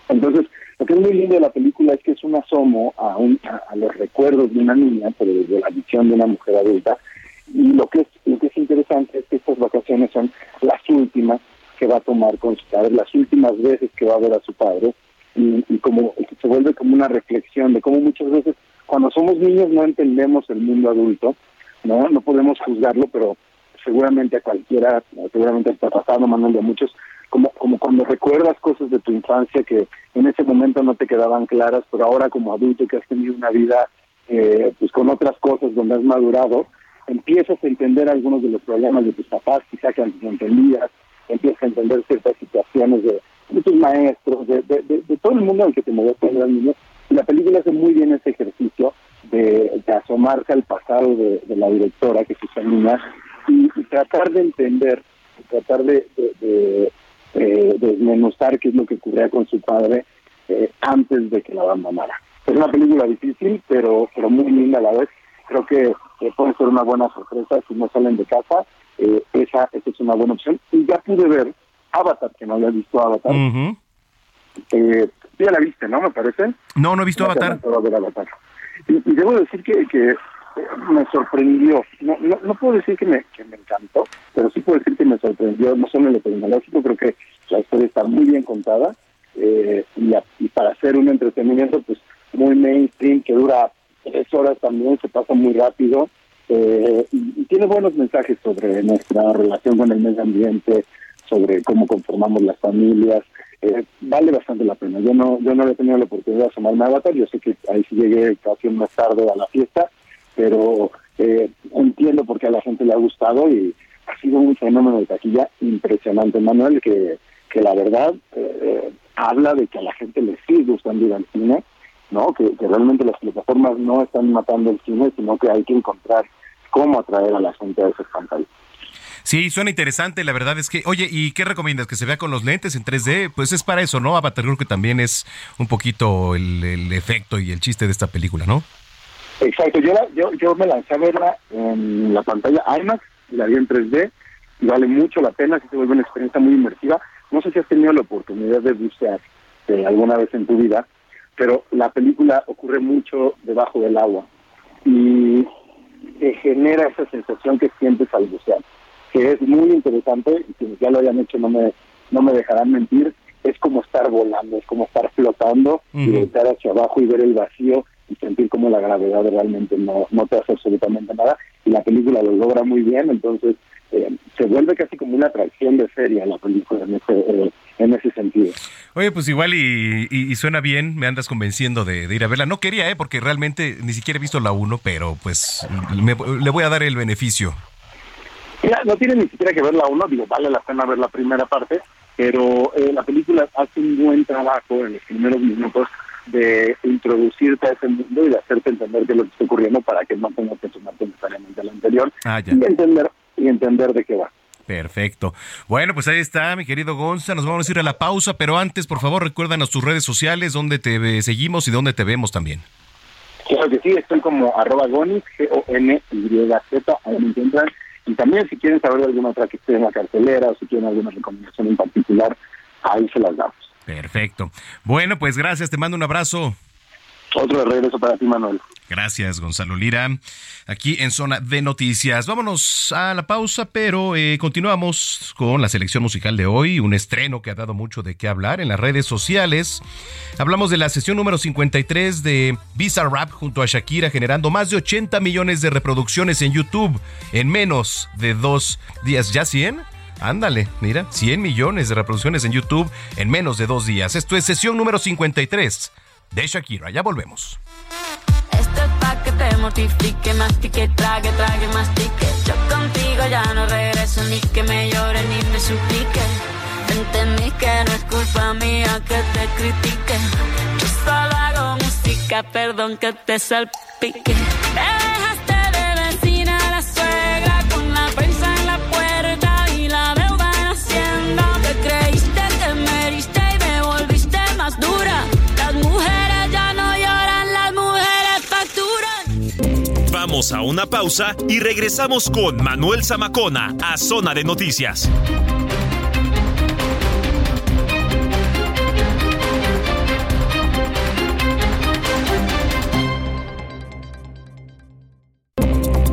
Entonces, lo que es muy lindo de la película es que es un asomo a, a, los recuerdos de una niña, pero desde la visión de una mujer adulta. Y lo que es, lo que es interesante es que estas vacaciones son las últimas que va a tomar con su padre, las últimas veces que va a ver a su padre, y, y como se vuelve como una reflexión de cómo muchas veces cuando somos niños no entendemos el mundo adulto, no, no podemos juzgarlo, pero seguramente a cualquiera, seguramente está pasando, Manuel, de muchos, como, como cuando recuerdas cosas de tu infancia que en ese momento no te quedaban claras, pero ahora como adulto que has tenido una vida eh, pues con otras cosas donde has madurado, empiezas a entender algunos de los problemas de tus papás, quizá que antes no entendías, empiezas a entender ciertas situaciones de, tus maestros, de, de, todo el mundo en el que te mueves cuando eras niño. Y la película hace muy bien ese ejercicio de, asomarse al pasado de, la directora, que es niña, y, y, tratar de entender, tratar de, de, desmenuzar qué es lo que ocurría con su padre eh, antes de que la abandonara. Es una película difícil, pero, pero muy linda a la vez. Creo que puede ser una buena sorpresa si no salen de casa eh, esa, esa es una buena opción. Y ya pude ver Avatar, que no había visto Avatar. eh, ya la viste, ¿no? Me parece. No, no he visto Avatar. Y, debo decir que, que eh, me sorprendió. No, no, no, puedo decir que me, que me encantó, pero sí puedo decir que me sorprendió, no solo en lo tecnológico, creo que la historia está muy bien contada eh, y, y, para hacer un entretenimiento pues muy mainstream que dura tres horas también, se pasa muy rápido eh, tiene buenos mensajes sobre nuestra relación con el medio ambiente, sobre cómo conformamos las familias. Eh, vale bastante la pena. Yo no yo no he tenido la oportunidad de asomarme a Avatar, yo sé que ahí sí llegué casi más tarde a la fiesta, pero eh, entiendo por qué a la gente le ha gustado y ha sido un fenómeno de taquilla impresionante, Manuel, que, que la verdad eh, habla de que a la gente le sigue gustando ir al cine, ¿no? Que, que realmente las plataformas no están matando el cine, sino que hay que encontrar cómo atraer a la gente a esas pantallas. Sí, suena interesante, la verdad es que, oye, ¿y qué recomiendas? ¿Que se vea con los lentes en 3D? Pues es para eso, ¿no? Avatar creo que también es un poquito el, efecto y el chiste de esta película, ¿no? Exacto, yo, yo, yo me lancé a verla en la pantalla IMAX, la vi en 3D, y vale mucho la pena, que se vuelve una experiencia muy inmersiva. No sé si has tenido la oportunidad de bucear eh, alguna vez en tu vida, pero la película ocurre mucho debajo del agua. Y que genera esa sensación que sientes al bucear, que es muy interesante y quienes ya lo hayan hecho no me, no me dejarán mentir, es como estar volando, es como estar flotando y estar hacia abajo y ver el vacío y sentir como la gravedad realmente no, no te hace absolutamente nada y la película lo logra muy bien, entonces eh, se vuelve casi como una atracción de serie la película en ese, eh, en ese sentido. Oye, pues igual y, suena bien, me andas convenciendo de, ir a verla. No quería, ¿eh? porque realmente ni siquiera he visto la 1, pero pues le voy a dar el beneficio. Mira, no tiene ni siquiera que ver la 1, digo, vale la pena ver la primera parte, pero eh, la película hace un buen trabajo en los primeros minutos de introducirte a ese mundo y de hacerte entender qué es lo que está ocurriendo para que no tengas que sumarte necesariamente al anterior ah, y entender y entender de qué va. Perfecto. Bueno, pues ahí está, mi querido Gonza. Nos vamos a ir a la pausa, pero antes, por favor, recuérdanos tus redes sociales, donde te seguimos y dónde te vemos también. Claro que sí, estoy como arroba gonis, G-O-N-Y-Z, ahí me encuentran. Y también si quieren saber de alguna otra que esté en la cartelera o si quieren alguna recomendación en particular, ahí se las damos. Perfecto. Bueno, pues gracias, te mando un abrazo. Otro de regreso para ti, Manuel. Gracias, Gonzalo Lira. Aquí en Zona de Noticias. Vámonos a la pausa, pero eh, continuamos con la selección musical de hoy. Un estreno que ha dado mucho de qué hablar en las redes sociales. Hablamos de la sesión número 53 de Visa Rap junto a Shakira, generando más de 80 millones de reproducciones en YouTube en menos de dos días. ¿Ya 100? Ándale, mira, 100 millones de reproducciones en YouTube en menos de dos días. Esto es sesión número 53 de Shakira. Ya volvemos. Esto es pa' que te mortifique, mastique, trague, trague, mastique. Yo contigo ya no regreso, ni que me llore ni me suplique. Entendí que no es culpa mía que te critique. Yo solo hago música, perdón que te salpique. Me dejaste de vecina la suegra con la prensa A una pausa y regresamos con Manuel Zamacona a Zona de Noticias.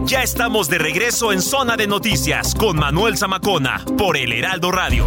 Ya estamos de regreso en Zona de Noticias con Manuel Zamacona por El Heraldo Radio.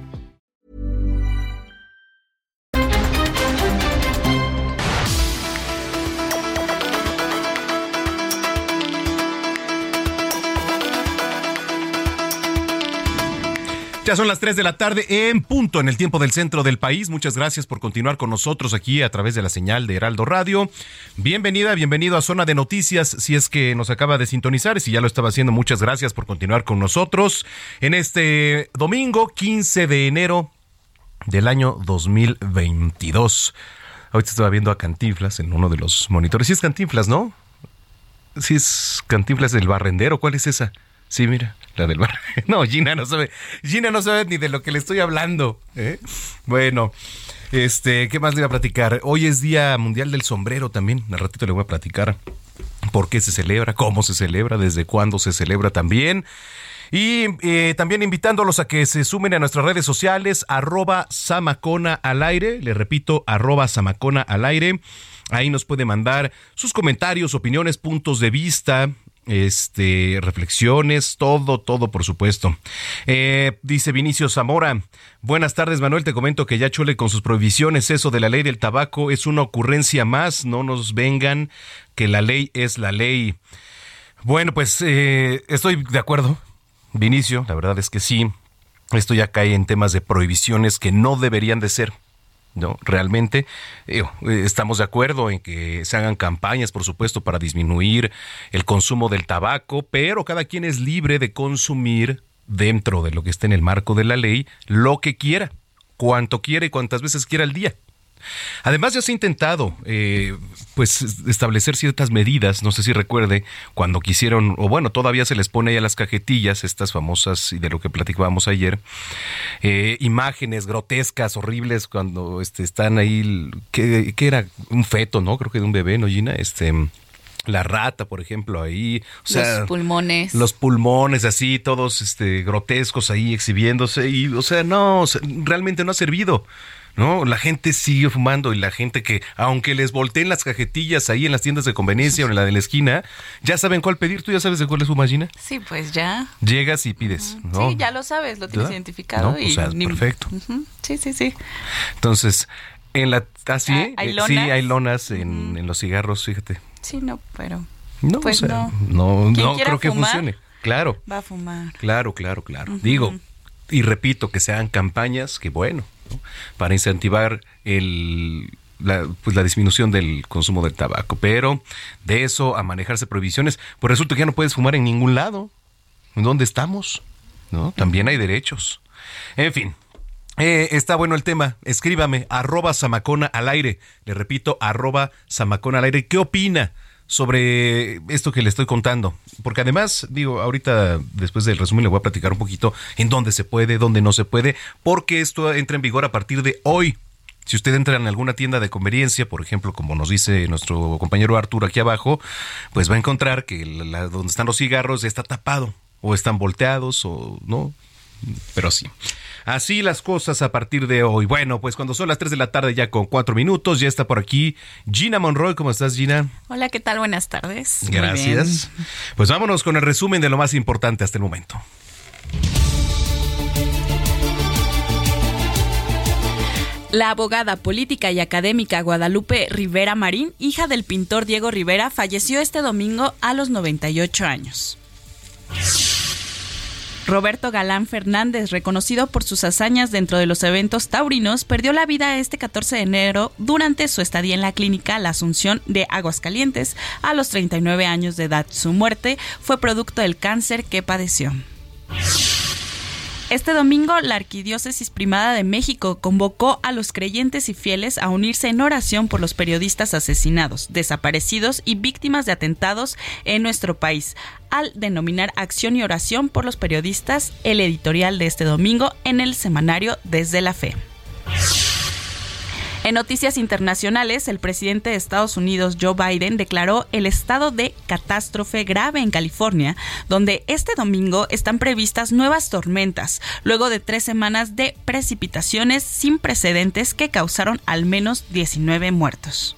Ya son las 3 de la tarde en punto en el tiempo del centro del país. Muchas gracias por continuar con nosotros aquí a través de la señal de Heraldo Radio. Bienvenida, bienvenido a Zona de Noticias. Si es que nos acaba de sintonizar si ya lo estaba haciendo, muchas gracias por continuar con nosotros en este domingo 15 de enero del año 2022. Ahorita estaba viendo a Cantinflas en uno de los monitores. Sí es Cantinflas, ¿no? Sí es Cantinflas del barrendero. ¿Cuál es esa? Sí, mira, la del bar. No, Gina no sabe. Gina no sabe ni de lo que le estoy hablando. ¿eh? Bueno, este, ¿qué más le voy a platicar? Hoy es Día Mundial del Sombrero también. Al ratito le voy a platicar por qué se celebra, cómo se celebra, desde cuándo se celebra también. Y eh, también invitándolos a que se sumen a nuestras redes sociales, arroba Samacona al aire. Le repito, arroba Samacona al aire. Ahí nos puede mandar sus comentarios, opiniones, puntos de vista, este, reflexiones, todo, todo, por supuesto. Eh, dice Vinicio Zamora, buenas tardes Manuel, te comento que ya Chole con sus prohibiciones, eso de la ley del tabaco es una ocurrencia más, no nos vengan, que la ley es la ley. Bueno, pues eh, estoy de acuerdo, Vinicio, la verdad es que sí, esto ya cae en temas de prohibiciones que no deberían de ser. ¿No? Realmente eh, estamos de acuerdo en que se hagan campañas, por supuesto, para disminuir el consumo del tabaco, pero cada quien es libre de consumir dentro de lo que esté en el marco de la ley lo que quiera, cuanto quiera y cuantas veces quiera al día. Además ya se ha intentado eh, pues establecer ciertas medidas, no sé si recuerde, cuando quisieron, o bueno, todavía se les pone ahí a las cajetillas, estas famosas, y de lo que platicábamos ayer, eh, imágenes grotescas, horribles, cuando este, están ahí, que, era un feto, ¿no? Creo que de un bebé, ¿no, Gina? Este la rata, por ejemplo, ahí, o sea, los pulmones, los pulmones así, todos este grotescos ahí exhibiéndose y, o sea, no, realmente no ha servido. ¿No? La gente sigue fumando y la gente que, aunque les volteen las cajetillas ahí en las tiendas de conveniencia o en la de la esquina, ya saben cuál pedir. ¿Tú ya sabes de cuál es su máquina? Sí, pues ya. Llegas y pides, ¿no? Sí, ya lo sabes, lo tienes identificado. y, o sea, perfecto. Sí, sí, sí. Entonces, en la... ¿Así? ¿Ah, ¿Hay lonas? Sí, hay lonas en, en, los cigarros, fíjate. Sí, no, pero... No, pues o sea, no. No, no creo que funcione. Claro. Va a fumar. Claro, claro, claro. Digo, y repito, que sean campañas que, bueno, para incentivar el, la, pues la disminución del consumo del tabaco. Pero de eso a manejarse prohibiciones, pues resulta que ya no puedes fumar en ningún lado. ¿En dónde estamos? ¿no? También hay derechos. En fin, eh, está bueno el tema. Escríbame, arroba Samacona al aire. Le repito, arroba Samacona al aire. ¿Qué opina sobre esto que le estoy contando? Porque además, digo, ahorita después del resumen le voy a platicar un poquito en dónde se puede, dónde no se puede, porque esto entra en vigor a partir de hoy. Si usted entra en alguna tienda de conveniencia, por ejemplo, como nos dice nuestro compañero Arturo aquí abajo, pues va a encontrar que la, donde están los cigarros está tapado, o están volteados, o no, pero sí. Así las cosas a partir de hoy. Bueno, pues cuando son las 3 de la tarde ya con 4 minutos, ya está por aquí Gina Monroy. ¿Cómo estás, Gina? Hola, ¿qué tal? Buenas tardes. Gracias. Pues vámonos con el resumen de lo más importante hasta el momento. La abogada política y académica Guadalupe Rivera Marín, hija del pintor Diego Rivera, falleció este domingo a los 98 años. Roberto Galán Fernández, reconocido por sus hazañas dentro de los eventos taurinos, perdió la vida este 14 de enero durante su estadía en la clínica La Asunción de Aguascalientes a los 39 años de edad. Su muerte fue producto del cáncer que padeció. Este domingo, la Arquidiócesis Primada de México convocó a los creyentes y fieles a unirse en oración por los periodistas asesinados, desaparecidos y víctimas de atentados en nuestro país, al denominar Acción y Oración por los Periodistas el editorial de este domingo en el semanario Desde la Fe. En noticias internacionales, el presidente de Estados Unidos, Joe Biden, declaró el estado de catástrofe grave en California, donde este domingo están previstas nuevas tormentas, luego de tres semanas de precipitaciones sin precedentes que causaron al menos 19 muertos.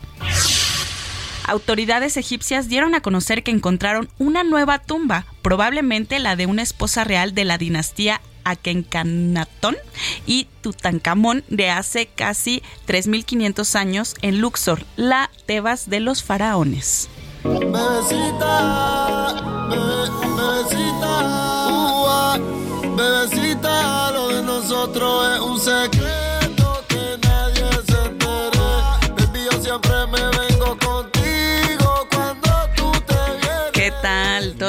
Autoridades egipcias dieron a conocer que encontraron una nueva tumba, probablemente la de una esposa real de la dinastía Akenkanatón y Tutankamón de hace casi 3.500 años en Luxor, la Tebas de los faraones. Bebecita, bebecita, bebecita, lo de nosotros es un secreto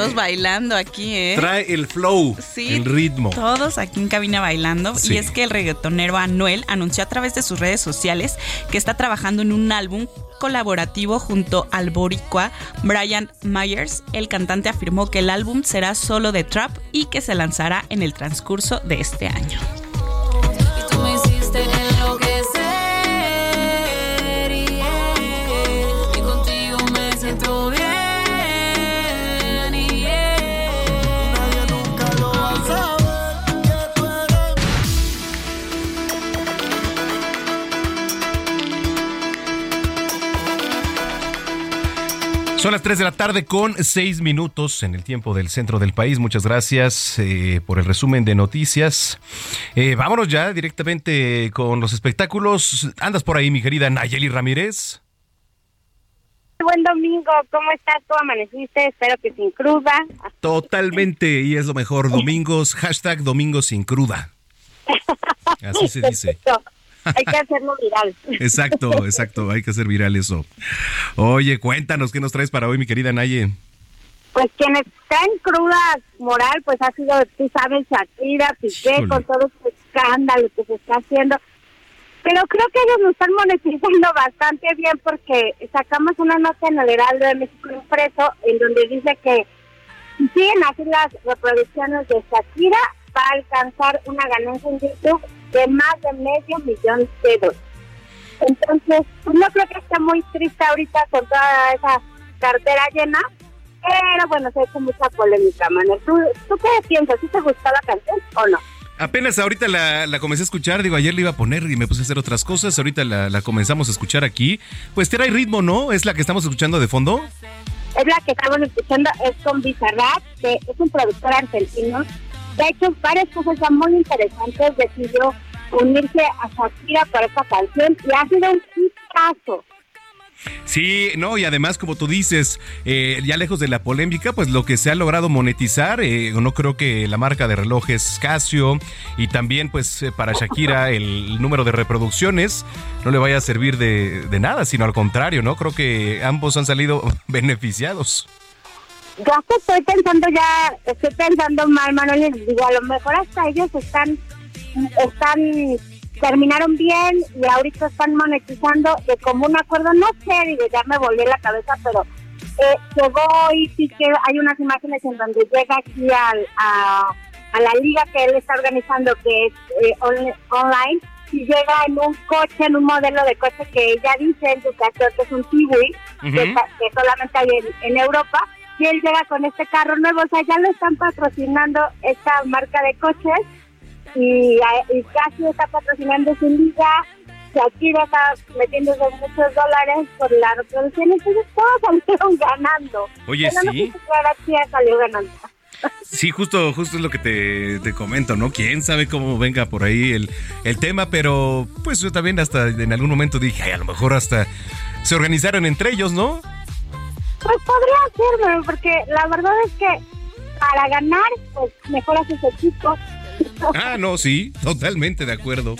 Todos bailando aquí, ¿eh? Trae el flow, Sí, el ritmo. Todos aquí en cabina bailando. Sí. Y es que el reggaetonero Anuel anunció a través de sus redes sociales que está trabajando en un álbum colaborativo junto al boricua Brian Myers. El cantante afirmó que el álbum será solo de trap y que se lanzará en el transcurso de este año. Son las 3 de la tarde con 6 minutos en el tiempo del centro del país. Muchas gracias eh, por el resumen de noticias. Eh, vámonos ya directamente con los espectáculos. Andas por ahí, mi querida Nayeli Ramírez. Buen domingo, ¿cómo estás? ¿Cómo amaneciste? Espero que sin cruda. Totalmente, y es lo mejor. Domingos, hashtag domingos sin cruda. Así se dice. Perfecto. Hay que hacerlo viral. Exacto, exacto. Hay que hacer viral eso. Oye, cuéntanos qué nos traes para hoy, mi querida Naye. Pues quien está en cruda moral, pues ha sido, tú sabes, Shakira, Piqué, con todo este escándalo que se está haciendo. Pero creo que ellos lo están monetizando bastante bien porque sacamos una nota en el Heraldo de México impreso en donde dice que si siguen así las reproducciones de Shakira, va a alcanzar una ganancia en YouTube de más de medio millón de dólares. Entonces, pues no creo que esté muy triste ahorita con toda esa cartera llena, pero bueno, se ha hecho mucha polémica, Manuel. ¿Tú, ¿Tú qué piensas? ¿Sí te gustó la canción o no? Apenas ahorita la, la comencé a escuchar, digo, ayer la iba a poner y me puse a hacer otras cosas, ahorita la, la comenzamos a escuchar aquí. Pues trae ritmo, ¿no? ¿Es la que estamos escuchando de fondo? Es la que estamos escuchando, es con Bizarrap, que es un productor argentino. De hecho, varias cosas ya muy interesantes. Decidió unirse a Shakira para esta canción y ha sido un hitazo. Sí, no, y además, como tú dices, eh, ya lejos de la polémica, pues lo que se ha logrado monetizar, eh, no creo que la marca de relojes Casio y también, pues, eh, para Shakira el número de reproducciones no le vaya a servir de, de nada, sino al contrario, ¿no? Creo que ambos han salido beneficiados. Yo estoy pensando ya, estoy pensando mal, Manuel, digo, a lo mejor hasta ellos están, están, terminaron bien y ahorita están monetizando de común acuerdo, no sé, digo, ya me volví la cabeza, pero eh, llegó y sí que hay unas imágenes en donde llega aquí al, a, a la liga que él está organizando, que es eh, online, y llega en un coche, en un modelo de coche que ella dice en su caso que es un Kiwi, que, solamente hay en Europa, y él llega con este carro nuevo, o sea, ya lo están patrocinando esta marca de coches y, casi está patrocinando su liga. Shakira está metiéndose muchos dólares por la reproducción, entonces todos salieron ganando. Oye, sí. No salió ganando. Sí, justo, justo es lo que te, te, comento, ¿no? Quién sabe cómo venga por ahí el, el tema, pero pues yo también hasta en algún momento dije, ay, a lo mejor hasta se organizaron entre ellos, ¿no? Pues podría ser, porque la verdad es que para ganar, pues mejor haces equipo. Ah, no, sí, totalmente de acuerdo.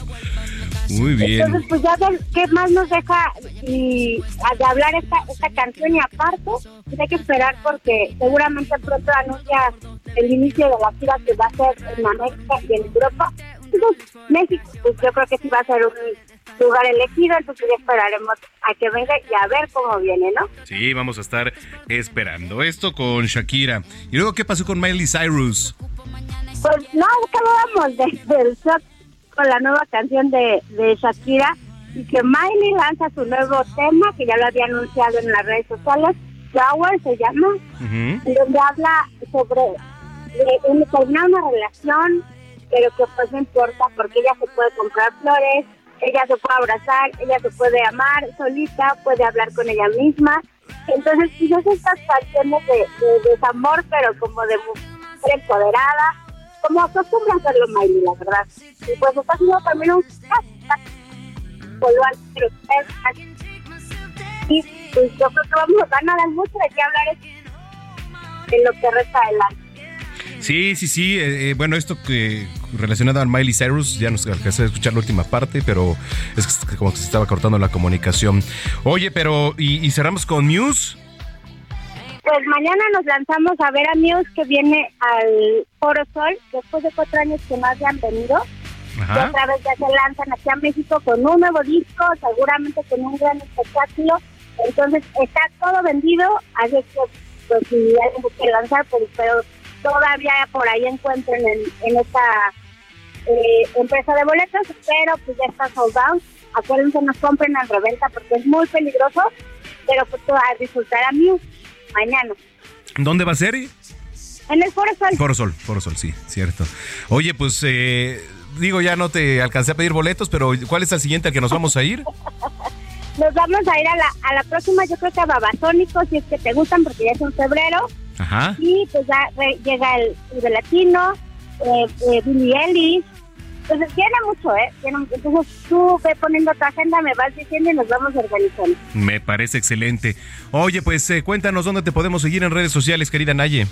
Muy bien. Entonces, pues ya qué más nos deja y de hablar esta, esta canción y aparte, pues hay que esperar porque seguramente pronto anuncia el inicio de la gira que va a ser en América y en Europa. Entonces, México, pues yo creo que sí va a ser un lugar elegido, entonces ya esperaremos a que venga y a ver cómo viene, ¿no? Sí, vamos a estar esperando esto con Shakira. ¿Y luego qué pasó con Miley Cyrus? Pues no, acabamos de, del shock con la nueva canción de, de Shakira y que Miley lanza su nuevo tema, que ya lo había anunciado en las redes sociales, Flower se llama, donde habla sobre terminar una relación, pero que pues no importa porque ella se puede comprar flores, ella se puede abrazar, ella se puede amar solita, puede hablar con ella misma. Entonces, quizás estas canciones de, de, desamor, pero como de mujer empoderada, como acostumbra hacerlo Miley, la verdad. Y pues está haciendo también un pero y pues yo creo que vamos, a dar mucho de qué hablar en lo que resta del año. Sí, sí, sí. Eh, eh, bueno, esto que relacionado a Miley Cyrus, ya nos alcancé a escuchar la última parte, pero es como que se estaba cortando la comunicación. Oye, pero, ¿y, cerramos con Muse? Pues mañana nos lanzamos a ver a Muse que viene al Foro Sol, después de cuatro años que no habían venido. Ajá. Y otra vez ya se lanzan aquí a México con un nuevo disco, seguramente con un gran espectáculo. Entonces está todo vendido, así que pues si alguien que lanzar, pues, pero todavía por ahí encuentren en, esta eh, empresa de boletos, pero pues ya está sold out. Acuérdense, nos compren en reventa porque es muy peligroso, pero pues a disfrutar a mí mañana. ¿Dónde va a ser? En el Foro Sol. Foro Sol, Foro Sol, sí, cierto. Oye, pues eh, digo, ya no te alcancé a pedir boletos, pero ¿cuál es el siguiente al que nos vamos a ir? nos vamos a ir a la, a la próxima, yo creo que a Babasónicos, si es que te gustan, porque ya es en febrero. Ajá. Y pues ya llega el, el latino, eh, eh, Billy Ellis. Entonces tiene mucho, ¿eh? entonces tú ve poniendo tu agenda, me vas diciendo y nos vamos organizando. Me parece excelente. Oye, pues eh, cuéntanos dónde te podemos seguir en redes sociales, querida Naye.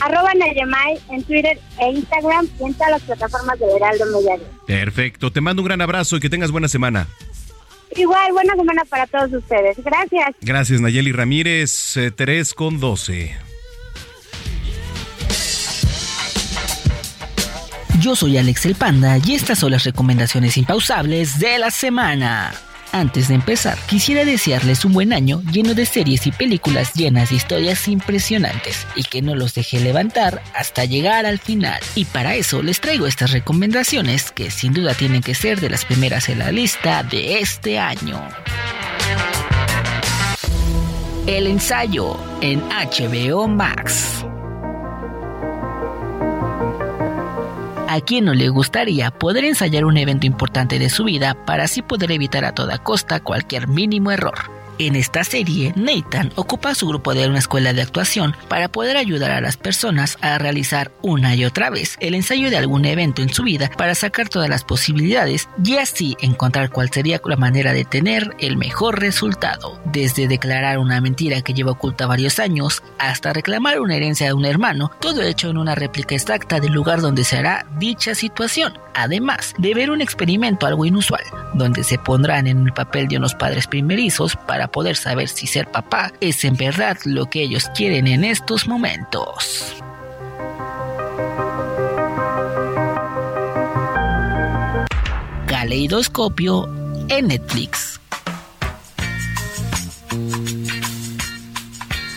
Arroba Nayemay en Twitter e Instagram y en todas las plataformas de Heraldo Media. Perfecto, te mando un gran abrazo y que tengas buena semana. Igual, buena semana para todos ustedes. Gracias. Gracias, Nayeli Ramírez, 3 con 12. Yo soy Alex el Panda y estas son las recomendaciones impausables de la semana. Antes de empezar, quisiera desearles un buen año lleno de series y películas llenas de historias impresionantes y que no los deje levantar hasta llegar al final. Y para eso les traigo estas recomendaciones que sin duda tienen que ser de las primeras en la lista de este año. El ensayo en HBO Max. ¿A quién no le gustaría poder ensayar un evento importante de su vida para así poder evitar a toda costa cualquier mínimo error? En esta serie, Nathan ocupa su grupo de una escuela de actuación para poder ayudar a las personas a realizar una y otra vez el ensayo de algún evento en su vida para sacar todas las posibilidades y así encontrar cuál sería la manera de tener el mejor resultado. Desde declarar una mentira que lleva oculta varios años hasta reclamar una herencia de un hermano, todo hecho en una réplica exacta del lugar donde se hará dicha situación. Además de ver un experimento algo inusual, donde se pondrán en el papel de unos padres primerizos para poder saber si ser papá es en verdad lo que ellos quieren en estos momentos. Caleidoscopio en Netflix.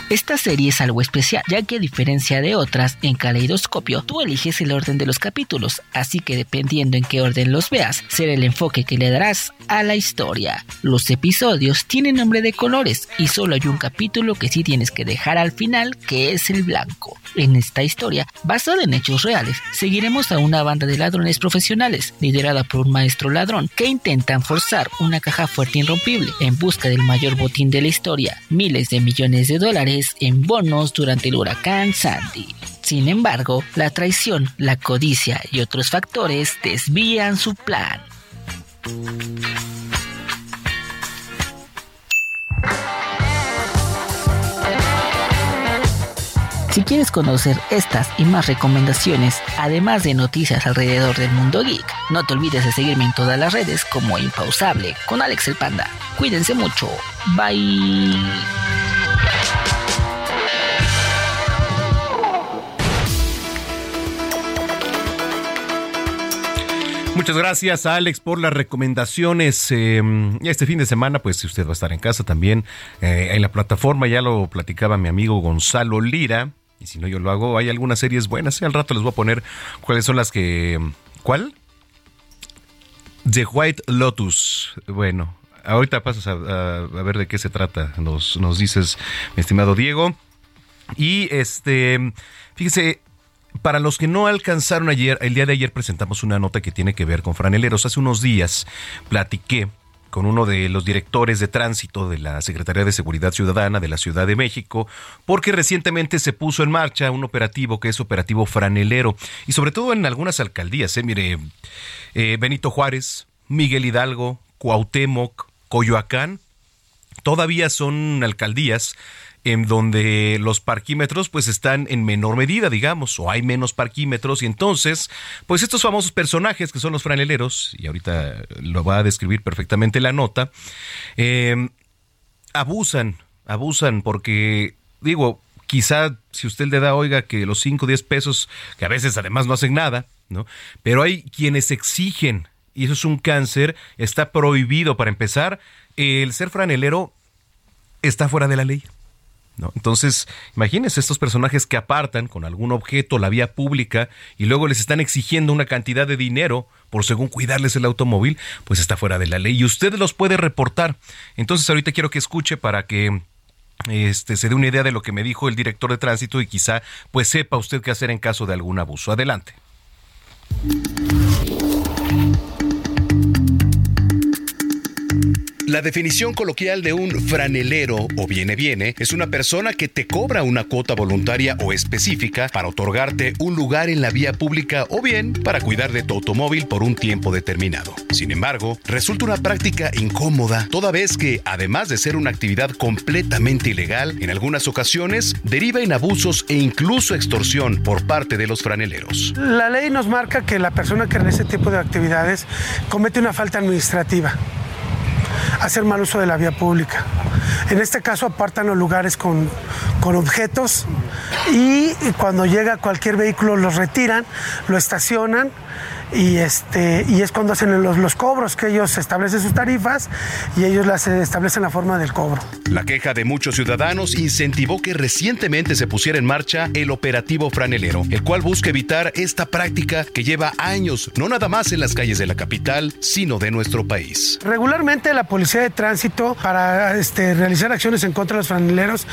Esta serie es algo especial, ya que a diferencia de otras, en Caleidoscopio tú eliges el orden de los capítulos, así que dependiendo en qué orden los veas, será el enfoque que le darás a la historia. Los episodios tienen nombre de colores y solo hay un capítulo que sí tienes que dejar al final, que es el blanco. En esta historia, basada en hechos reales, seguiremos a una banda de ladrones profesionales, liderada por un maestro ladrón, que intentan forzar una caja fuerte e irrompible en busca del mayor botín de la historia, miles de millones de dólares en bonos durante el huracán Sandy. Sin embargo, la traición, la codicia y otros factores desvían su plan. Si quieres conocer estas y más recomendaciones, además de noticias alrededor del mundo geek, no te olvides de seguirme en todas las redes como Impausable con Alex el Panda. Cuídense mucho. Bye. Muchas gracias a Alex por las recomendaciones. Eh, este fin de semana, pues si usted va a estar en casa también, eh, en la plataforma, ya lo platicaba mi amigo Gonzalo Lira, y si no yo lo hago, hay algunas series buenas, y al rato les voy a poner cuáles son las que... ¿Cuál? The White Lotus. Bueno, ahorita pasas a, ver de qué se trata, nos, nos dices, mi estimado Diego. Y este, fíjese, para los que no alcanzaron ayer, el día de ayer presentamos una nota que tiene que ver con franeleros. Hace unos días platiqué con uno de los directores de tránsito de la Secretaría de Seguridad Ciudadana de la Ciudad de México, porque recientemente se puso en marcha un operativo que es operativo franelero, y sobre todo en algunas alcaldías, ¿eh? mire, eh, Benito Juárez, Miguel Hidalgo, Cuauhtémoc, Coyoacán, todavía son alcaldías en donde los parquímetros pues están en menor medida, digamos, o hay menos parquímetros y entonces, pues estos famosos personajes que son los franeleros, y ahorita lo va a describir perfectamente la nota, eh, abusan, abusan porque, digo, quizá si usted le da, oiga, que los 5 o 10 pesos, que a veces además no hacen nada, ¿no? Pero hay quienes exigen, y eso es un cáncer, está prohibido para empezar, el ser franelero está fuera de la ley. Entonces, imagínense estos personajes que apartan con algún objeto la vía pública y luego les están exigiendo una cantidad de dinero por según cuidarles el automóvil, pues está fuera de la ley y usted los puede reportar. Entonces, ahorita quiero que escuche para que este, se dé una idea de lo que me dijo el director de tránsito y quizá pues sepa usted qué hacer en caso de algún abuso. Adelante. La definición coloquial de un franelero o viene viene es una persona que te cobra una cuota voluntaria o específica para otorgarte un lugar en la vía pública o bien para cuidar de tu automóvil por un tiempo determinado. Sin embargo, resulta una práctica incómoda toda vez que, además de ser una actividad completamente ilegal, en algunas ocasiones deriva en abusos e incluso extorsión por parte de los franeleros. La ley nos marca que la persona que realiza este tipo de actividades comete una falta administrativa hacer mal uso de la vía pública. En este caso apartan los lugares con, con objetos y cuando llega cualquier vehículo los retiran, lo estacionan y este y es cuando hacen los, los, cobros que ellos establecen sus tarifas y ellos las establecen la forma del cobro. La queja de muchos ciudadanos incentivó que recientemente se pusiera en marcha el operativo franelero, el cual busca evitar esta práctica que lleva años, no nada más en las calles de la capital, sino de nuestro país. Regularmente la policía de tránsito para este, realizar acciones en contra de los franeleros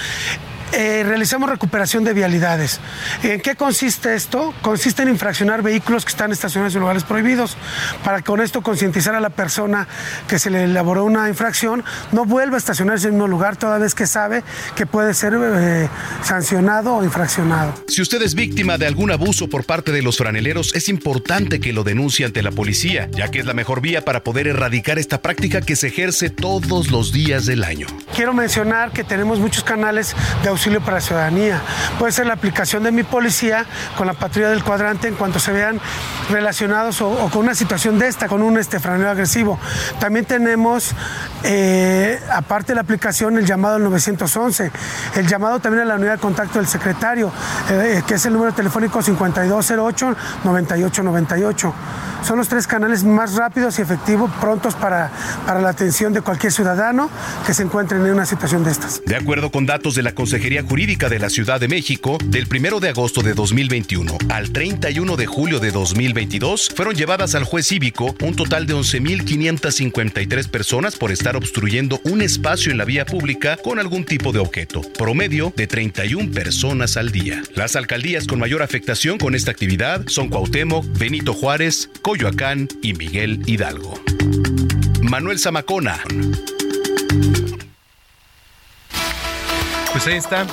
eh, realizamos recuperación de vialidades. ¿En qué consiste esto? Consiste en infraccionar vehículos que están estacionados en lugares prohibidos, para con esto concientizar a la persona que se le elaboró una infracción, no vuelva a estacionarse en el mismo lugar toda vez que sabe que puede ser eh, sancionado o infraccionado. Si usted es víctima de algún abuso por parte de los franeleros, es importante que lo denuncie ante la policía, ya que es la mejor vía para poder erradicar esta práctica que se ejerce todos los días del año. Quiero mencionar que tenemos muchos canales de auxilio para la ciudadanía. Puede ser la aplicación de mi policía con la patrulla del cuadrante en cuanto se vean relacionados o, con una situación de esta, con un este, franelo agresivo. También tenemos, eh, aparte de la aplicación, el llamado al 911, el llamado también a la unidad de contacto del secretario, eh, que es el número telefónico 5208-9898. Son los tres canales más rápidos y efectivos, prontos para, para la atención de cualquier ciudadano que se encuentre en una situación de estas. De acuerdo con datos de la Consejería Jurídica de la Ciudad de México, del 1 de agosto de 2021 al 31 de julio de 2022, fueron llevadas al juez cívico un total de 11.553 personas por estar obstruyendo un espacio en la vía pública con algún tipo de objeto, promedio de 31 personas al día. Las alcaldías con mayor afectación con esta actividad son Cuauhtémoc, Benito Juárez, Coyoacán y Miguel Hidalgo. Manuel Zamacona. Pues ahí está.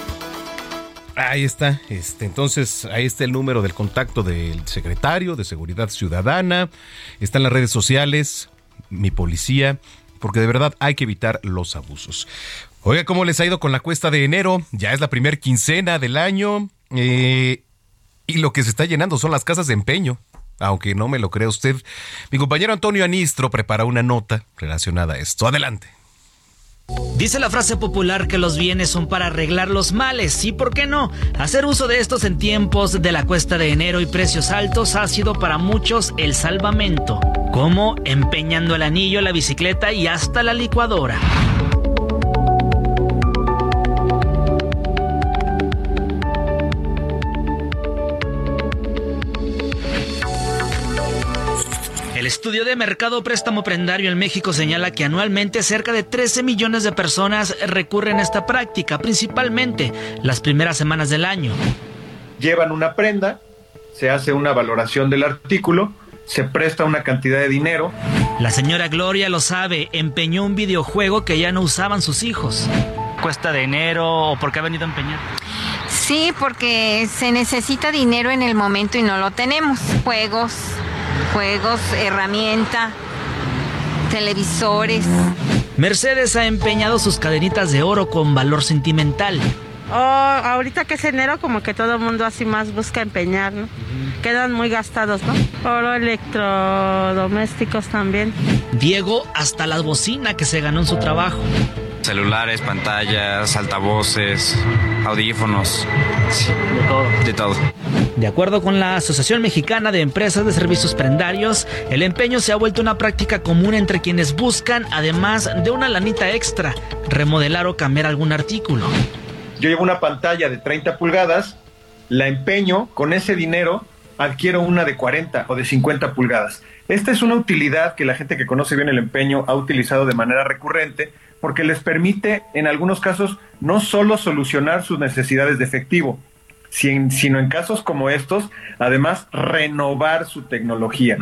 Ahí está. Este, entonces, ahí está el número del contacto del secretario de Seguridad Ciudadana. Están las redes sociales, mi policía, porque de verdad hay que evitar los abusos. Oiga, ¿cómo les ha ido con la cuesta de enero? Ya es la primer quincena del año. Eh, y lo que se está llenando son las casas de empeño aunque no me lo crea usted. Mi compañero Antonio Anistro prepara una nota relacionada a esto. Adelante. Dice la frase popular que los bienes son para arreglar los males y por qué no, hacer uso de estos en tiempos de la cuesta de enero y precios altos ha sido para muchos el salvamento, como empeñando el anillo, la bicicleta y hasta la licuadora. El estudio de mercado préstamo prendario en México señala que anualmente cerca de 13 millones de personas recurren a esta práctica, principalmente las primeras semanas del año. Llevan una prenda, se hace una valoración del artículo, se presta una cantidad de dinero. La señora Gloria lo sabe, empeñó un videojuego que ya no usaban sus hijos. ¿Cuesta de enero o por qué ha venido a empeñar? Sí, porque se necesita dinero en el momento y no lo tenemos. Juegos, juegos, herramienta, televisores. Mercedes ha empeñado sus cadenitas de oro con valor sentimental. Oh, ahorita que es enero, como que todo el mundo así más busca empeñar, ¿no? Quedan muy gastados, ¿no? Oro electrodomésticos también. Diego hasta la bocina que se ganó en su trabajo. Celulares, pantallas, altavoces, audífonos. de todo. De todo. De acuerdo con la Asociación Mexicana de Empresas de Servicios Prendarios, el empeño se ha vuelto una práctica común entre quienes buscan, además de una lanita extra, remodelar o cambiar algún artículo. Yo llevo una pantalla de 30 pulgadas, la empeño, con ese dinero adquiero una de 40 o de 50 pulgadas. Esta es una utilidad que la gente que conoce bien el empeño ha utilizado de manera recurrente porque les permite en algunos casos no solo solucionar sus necesidades de efectivo, sino en casos como estos, además renovar su tecnología.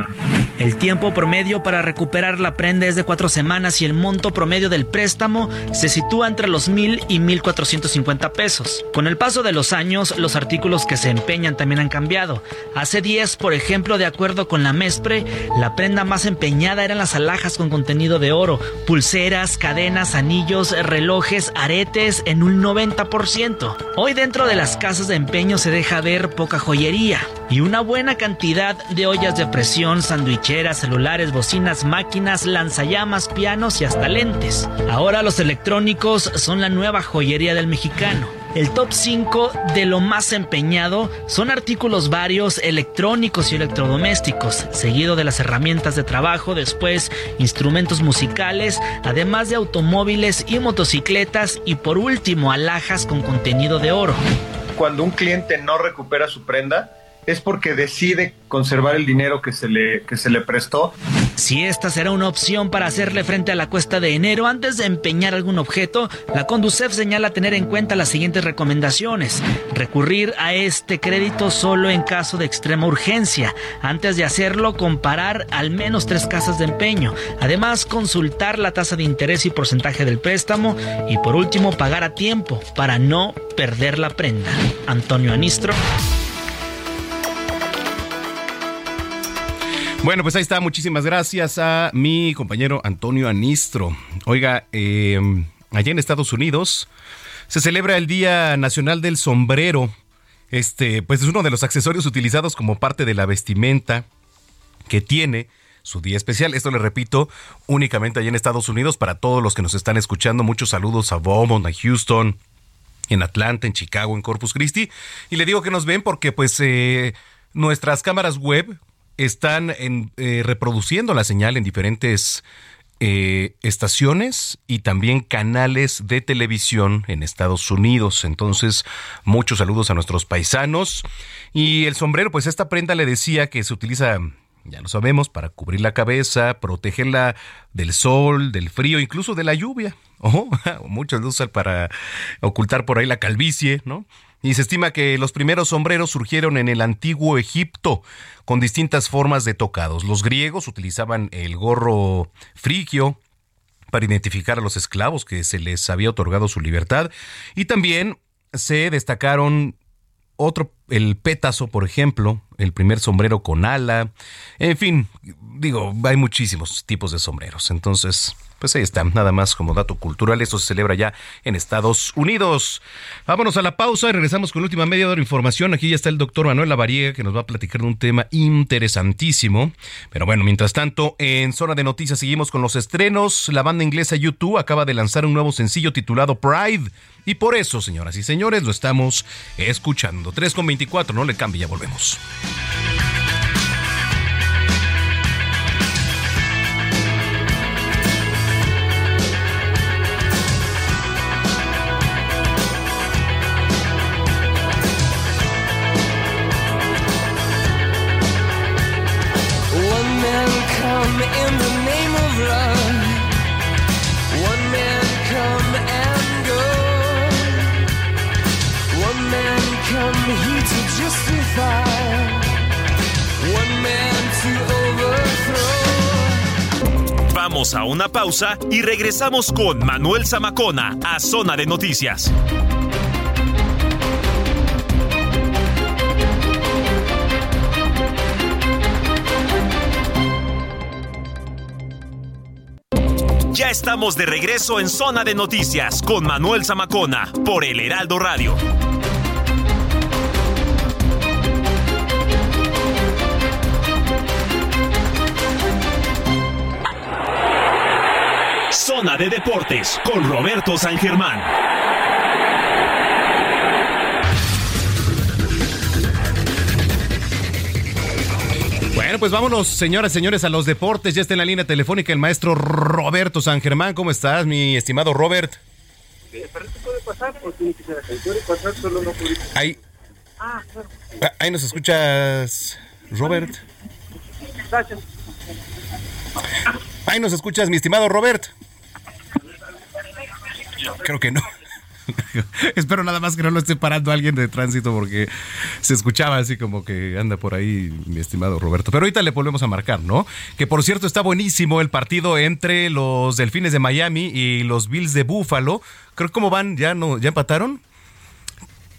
El tiempo promedio para recuperar la prenda es de cuatro semanas y el monto promedio del préstamo se sitúa entre los mil y mil cuatrocientos cincuenta pesos. Con el paso de los años, los artículos que se empeñan también han cambiado. Hace 10, por ejemplo, de acuerdo con la MESPRE, la prenda más empeñada eran las alhajas con contenido de oro, pulseras, cadenas, anillos, relojes, aretes en un 90%. Hoy dentro de las casas de empeño se deja ver poca joyería y una buena cantidad de ollas de presión, sandwicheras, celulares, bocinas, máquinas, lanzallamas, pianos y hasta lentes. Ahora los electrónicos son la nueva joyería del mexicano. El top 5 de lo más empeñado son artículos varios electrónicos y electrodomésticos, seguido de las herramientas de trabajo, después instrumentos musicales, además de automóviles y motocicletas y por último alhajas con contenido de oro cuando un cliente no recupera su prenda, es porque decide conservar el dinero que se le, que se le prestó. Si esta será una opción para hacerle frente a la cuesta de enero antes de empeñar algún objeto, la Conducef señala tener en cuenta las siguientes recomendaciones. Recurrir a este crédito solo en caso de extrema urgencia. Antes de hacerlo, comparar al menos tres casas de empeño. Además, consultar la tasa de interés y porcentaje del préstamo. Y por último, pagar a tiempo para no perder la prenda. Antonio Anistro. Bueno, pues ahí está. Muchísimas gracias a mi compañero Antonio Anistro. Oiga, eh, allá en Estados Unidos se celebra el Día Nacional del Sombrero. Este, pues es uno de los accesorios utilizados como parte de la vestimenta que tiene su día especial. Esto le repito, únicamente allá en Estados Unidos para todos los que nos están escuchando. Muchos saludos a Beaumont, a Houston, en Atlanta, en Chicago, en Corpus Christi. Y le digo que nos ven porque pues eh, nuestras cámaras web están en, eh, reproduciendo la señal en diferentes eh, estaciones y también canales de televisión en Estados Unidos. Entonces, muchos saludos a nuestros paisanos. Y el sombrero, pues esta prenda le decía que se utiliza ya lo sabemos, para cubrir la cabeza, protegerla del sol, del frío, incluso de la lluvia. Oh, muchos lo usan para ocultar por ahí la calvicie, ¿no? Y se estima que los primeros sombreros surgieron en el antiguo Egipto con distintas formas de tocados. Los griegos utilizaban el gorro frigio para identificar a los esclavos que se les había otorgado su libertad y también se destacaron otro, el pétaso, por ejemplo, el primer sombrero con ala, en fin, digo, hay muchísimos tipos de sombreros. Entonces, pues ahí está, nada más como dato cultural. Esto se celebra ya en Estados Unidos. Vámonos a la pausa y regresamos con última media hora de información. Aquí ya está el doctor Manuel Lavariega que nos va a platicar de un tema interesantísimo. Pero bueno, mientras tanto, en Zona de Noticias seguimos con los estrenos. La banda inglesa YouTube acaba de lanzar un nuevo sencillo titulado Pride. Y por eso, señoras y señores, lo estamos escuchando. 3 con 24, no le cambie, ya volvemos. Vamos a una pausa y regresamos con Manuel Zamacona a Zona de Noticias. Ya estamos de regreso en Zona de Noticias con Manuel Zamacona por el Heraldo Radio. Zona de Deportes con Roberto San Germán. Bueno, pues vámonos, señoras y señores, a los deportes. Ya está en la línea telefónica el maestro Roberto San Germán. ¿Cómo estás, mi estimado Robert? Ahí, Ah, claro. ahí nos escuchas, Robert. Gracias. Ahí nos escuchas, mi estimado Robert. Creo que no. Espero nada más que no lo esté parando alguien de tránsito porque se escuchaba así como que anda por ahí mi estimado Roberto. Pero ahorita le volvemos a marcar, ¿no? Que por cierto está buenísimo el partido entre los Delfines de Miami y los Bills de Buffalo. Creo cómo van, ya no, ya empataron.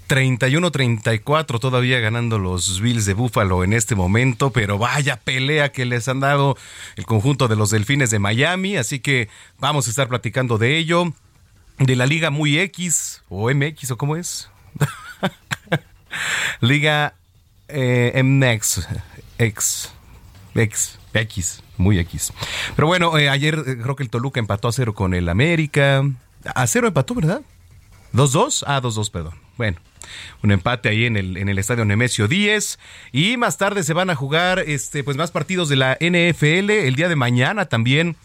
31-34 todavía ganando los Bills de Buffalo en este momento, pero vaya pelea que les han dado el conjunto de los Delfines de Miami, así que vamos a estar platicando de ello, de la Liga Muy X o MX o cómo es. Liga eh, MX, X, X, X, muy X. Pero bueno, eh, ayer eh, creo que el Toluca empató a cero con el América. A cero empató, ¿verdad? ¿2-2? Ah, 2-2, perdón. Bueno, un empate ahí en el, en el estadio Nemesio 10. Y más tarde se van a jugar este, pues más partidos de la NFL. El día de mañana también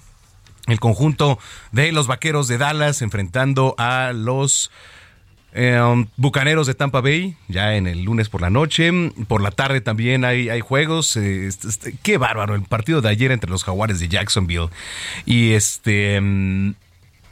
el conjunto de los vaqueros de Dallas enfrentando a los eh, Bucaneros de Tampa Bay, ya en el lunes por la noche. Por la tarde también hay, hay juegos. eh, este- este- qué bárbaro el partido de ayer entre los Jaguares de Jacksonville y este mm,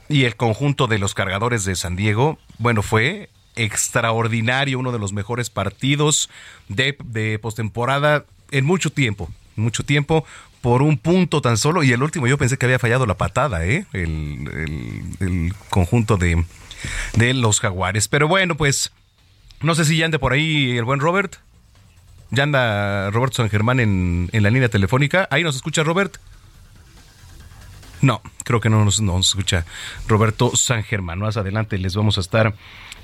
y el conjunto de los cargadores de San Diego. Bueno, fue extraordinario, uno de los mejores partidos de, de postemporada en mucho tiempo, mucho tiempo, por un punto tan solo. Y el último, yo pensé que había fallado la patada, ¿eh? El, el- conjunto de, de los jaguares. Pero bueno, pues no sé si ya ande por ahí el buen Robert. Ya anda Roberto San Germán en, en la línea telefónica. Ahí nos escucha Robert. No, creo que no nos, no nos escucha Roberto San Germán. Más adelante les vamos a estar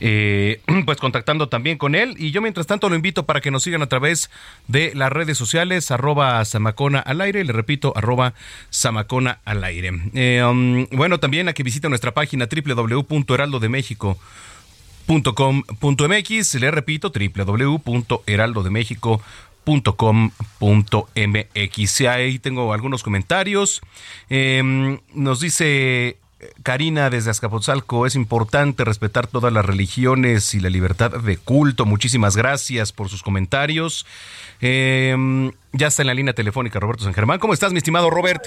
eh, pues contactando también con él. Y yo mientras tanto lo invito para que nos sigan a través de las redes sociales, arroba Samacona al aire, le repito, arroba Samacona al aire. Eh, um, bueno, también a que visite nuestra página www.heraldodemexico.com.mx, le repito, www.heraldodemexico.com.mx. Ahí tengo algunos comentarios. Eh, nos dice Karina desde Azcapotzalco, es importante respetar todas las religiones y la libertad de culto. Muchísimas gracias por sus comentarios. Eh, ya está en la línea telefónica Roberto San Germán. ¿Cómo estás, mi estimado Robert?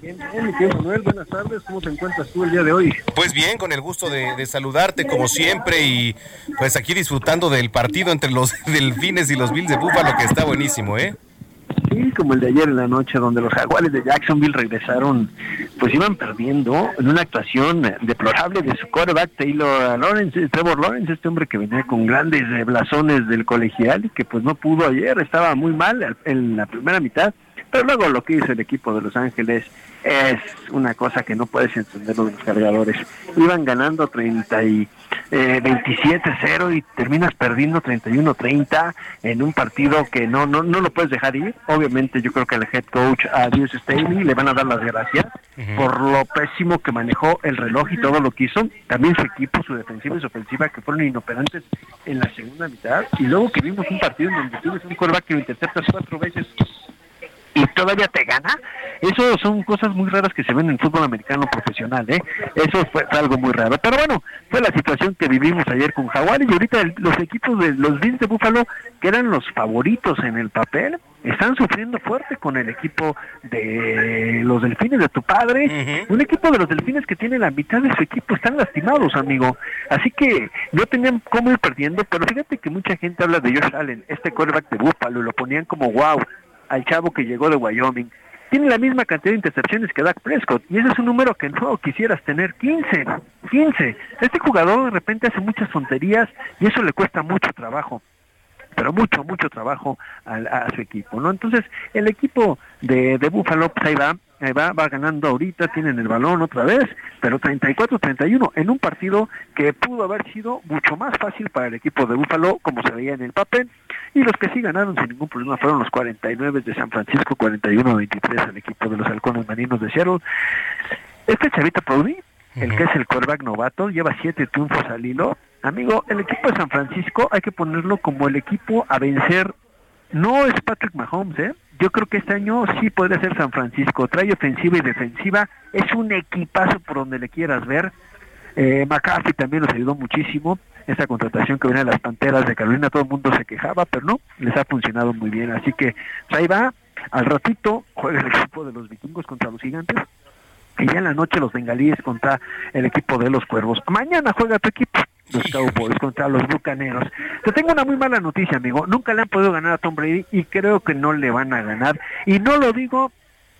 Bien, bien, mi querido Manuel, buenas tardes. ¿Cómo te encuentras tú el día de hoy? Pues bien, con el gusto de, de saludarte como siempre y pues aquí disfrutando del partido entre los Delfines y los Bills de Búfalo que está buenísimo, ¿eh? Sí, como el de ayer en la noche, donde los jaguares de Jacksonville regresaron, pues iban perdiendo en una actuación deplorable de su quarterback Taylor Lawrence, Trevor Lawrence, este hombre que venía con grandes blasones del colegial y que pues no pudo ayer, estaba muy mal en la primera mitad, pero luego lo que hizo el equipo de Los Ángeles es una cosa que no puedes entender de los cargadores. Iban ganando 30 y eh, 27-0 y terminas perdiendo 31-30 en un partido que no, no no lo puedes dejar ir. Obviamente yo creo que el head coach a Dios Staley le van a dar las gracias por lo pésimo que manejó el reloj y todo lo que hizo. También su equipo, su defensiva y su ofensiva que fueron inoperantes en la segunda mitad. Y luego que vimos un partido en donde tienes un quarterback que lo interceptas cuatro veces todavía te gana, eso son cosas muy raras que se ven en el fútbol americano profesional, ¿eh? Eso fue, fue algo muy raro. Pero bueno, fue la situación que vivimos ayer con Jaguares y ahorita el- los equipos de los Bills de Búfalo, que eran los favoritos en el papel, están sufriendo fuerte con el equipo de los Delfines de tu padre. Un equipo de los Delfines que tiene la mitad de su equipo están lastimados, amigo. Así que no tenían cómo ir perdiendo, pero fíjate que mucha gente habla de Josh Allen, este quarterback de Búfalo, y lo ponían como wow al chavo que llegó de Wyoming. Tiene la misma cantidad de intercepciones que Dak Prescott y ese es un número que no quisieras tener, 15, 15. Este jugador de repente hace muchas tonterías y eso le cuesta mucho trabajo pero mucho, mucho trabajo a, a su equipo, ¿no? Entonces, el equipo de, de Buffalo, pues ahí va, ahí va, va ganando ahorita, tienen el balón otra vez, pero 34-31 en un partido que pudo haber sido mucho más fácil para el equipo de Buffalo, como se veía en el papel, y los que sí ganaron sin ningún problema fueron los 49 de San Francisco, 41-23 al equipo de los halcones marinos de Seattle. Este chavita Proudy, el que es el quarterback novato, lleva siete triunfos al hilo. Amigo, el equipo de San Francisco hay que ponerlo como el equipo a vencer. No es Patrick Mahomes, ¿eh? Yo creo que este año sí podría ser San Francisco. Trae ofensiva y defensiva. Es un equipazo por donde le quieras ver. Eh, McCarthy también nos ayudó muchísimo. Esa contratación que viene de las Panteras de Carolina, todo el mundo se quejaba, pero no, les ha funcionado muy bien. Así que ahí va. Al ratito juega el equipo de los vikingos contra los gigantes. Y ya en la noche los bengalíes contra el equipo de los cuervos. Mañana juega tu equipo, los Cowboys contra los bucaneros. Te tengo una muy mala noticia, amigo. Nunca le han podido ganar a Tom Brady y creo que no le van a ganar. Y no lo digo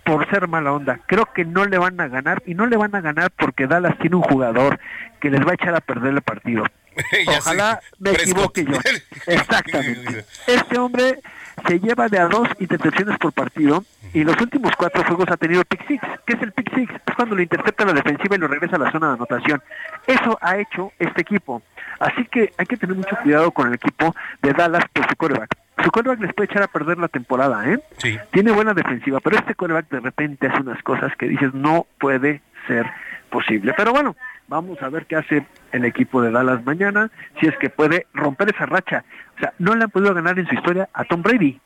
por ser mala onda. Creo que no le van a ganar y no le van a ganar porque Dallas tiene un jugador que les va a echar a perder el partido. Ojalá me equivoque yo. Exactamente. Este hombre se lleva de a dos intercepciones por partido y los últimos cuatro juegos ha tenido pick six. ¿Qué es el pick six? Es cuando lo intercepta la defensiva y lo regresa a la zona de anotación. Eso ha hecho este equipo. Así que hay que tener mucho cuidado con el equipo de Dallas por su coreback. Su coreback les puede echar a perder la temporada, ¿eh? Sí. Tiene buena defensiva, pero este coreback de repente hace unas cosas que dices no puede ser posible. Pero bueno, vamos a ver qué hace el equipo de Dallas mañana, si es que puede romper esa racha. O sea, no le han podido ganar en su historia a Tom Brady.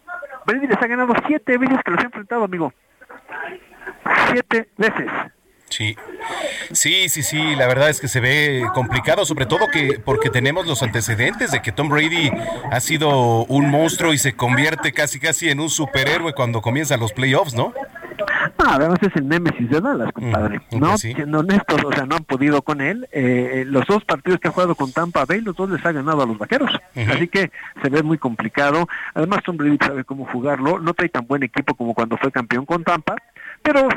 Brady les ha ganado siete veces que los ha enfrentado, amigo. Siete veces. Sí, sí, sí, sí, la verdad es que se ve complicado, sobre todo que porque tenemos los antecedentes de que Tom Brady ha sido un monstruo y se convierte casi casi en un superhéroe cuando comienzan los playoffs, ¿no? Además es el némesis de Dallas, compadre. no, siendo honestos, o sea, no han podido con él. Eh, los dos partidos que ha jugado con Tampa Bay, los dos les ha ganado a los vaqueros. Así que se ve muy complicado. Además, Tom Brady sabe cómo jugarlo. No trae tan buen equipo como cuando fue campeón con Tampa, pero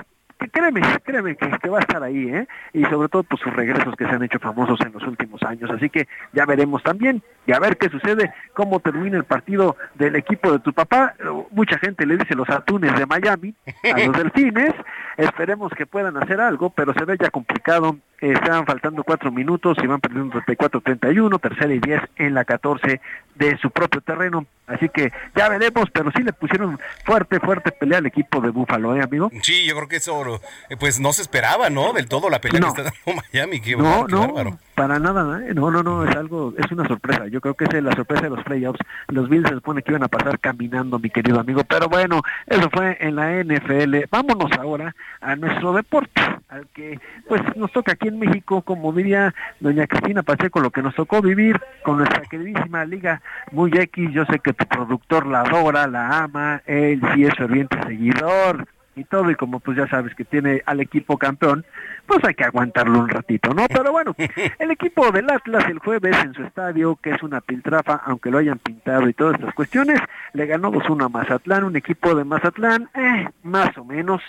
créeme, créeme que, que va a estar ahí, ¿eh? Y sobre todo por sus regresos que se han hecho famosos en los últimos años. Así que ya veremos también y a ver qué sucede, cómo termina el partido del equipo de tu papá. Mucha gente le dice los atunes de Miami a los delfines. esperemos que puedan hacer algo, pero se ve ya complicado. Están faltando cuatro minutos y van perdiendo 34-31, tercera y 10 en la 14 de su propio terreno. Así que ya veremos, pero sí le pusieron fuerte, fuerte pelea al equipo de Búfalo, ¿eh, amigo? Sí, yo creo que eso, eh, pues no se esperaba, ¿no? Del todo la pelea No. que está dando Miami. Qué, No, no, bárbaro. para nada, ¿eh? no, no, no, es algo, es una sorpresa. Yo creo que es la sorpresa de los playoffs. Los Bills se supone que iban a pasar caminando, mi querido amigo, pero bueno, eso fue en la NFL. Vámonos ahora a nuestro deporte, al que pues nos toca aquí en México, como diría doña Cristina Pacheco, lo que nos tocó vivir con nuestra queridísima liga muy X. Yo sé que tu productor la adora, la ama, él sí es ferviente seguidor y todo, y como pues ya sabes que tiene al equipo campeón, pues hay que aguantarlo un ratito, ¿no? Pero bueno, el equipo del Atlas el jueves en su estadio, que es una piltrafa, aunque lo hayan pintado y todas estas cuestiones, le ganó 2-1 a Mazatlán, un equipo de Mazatlán, eh, más o menos.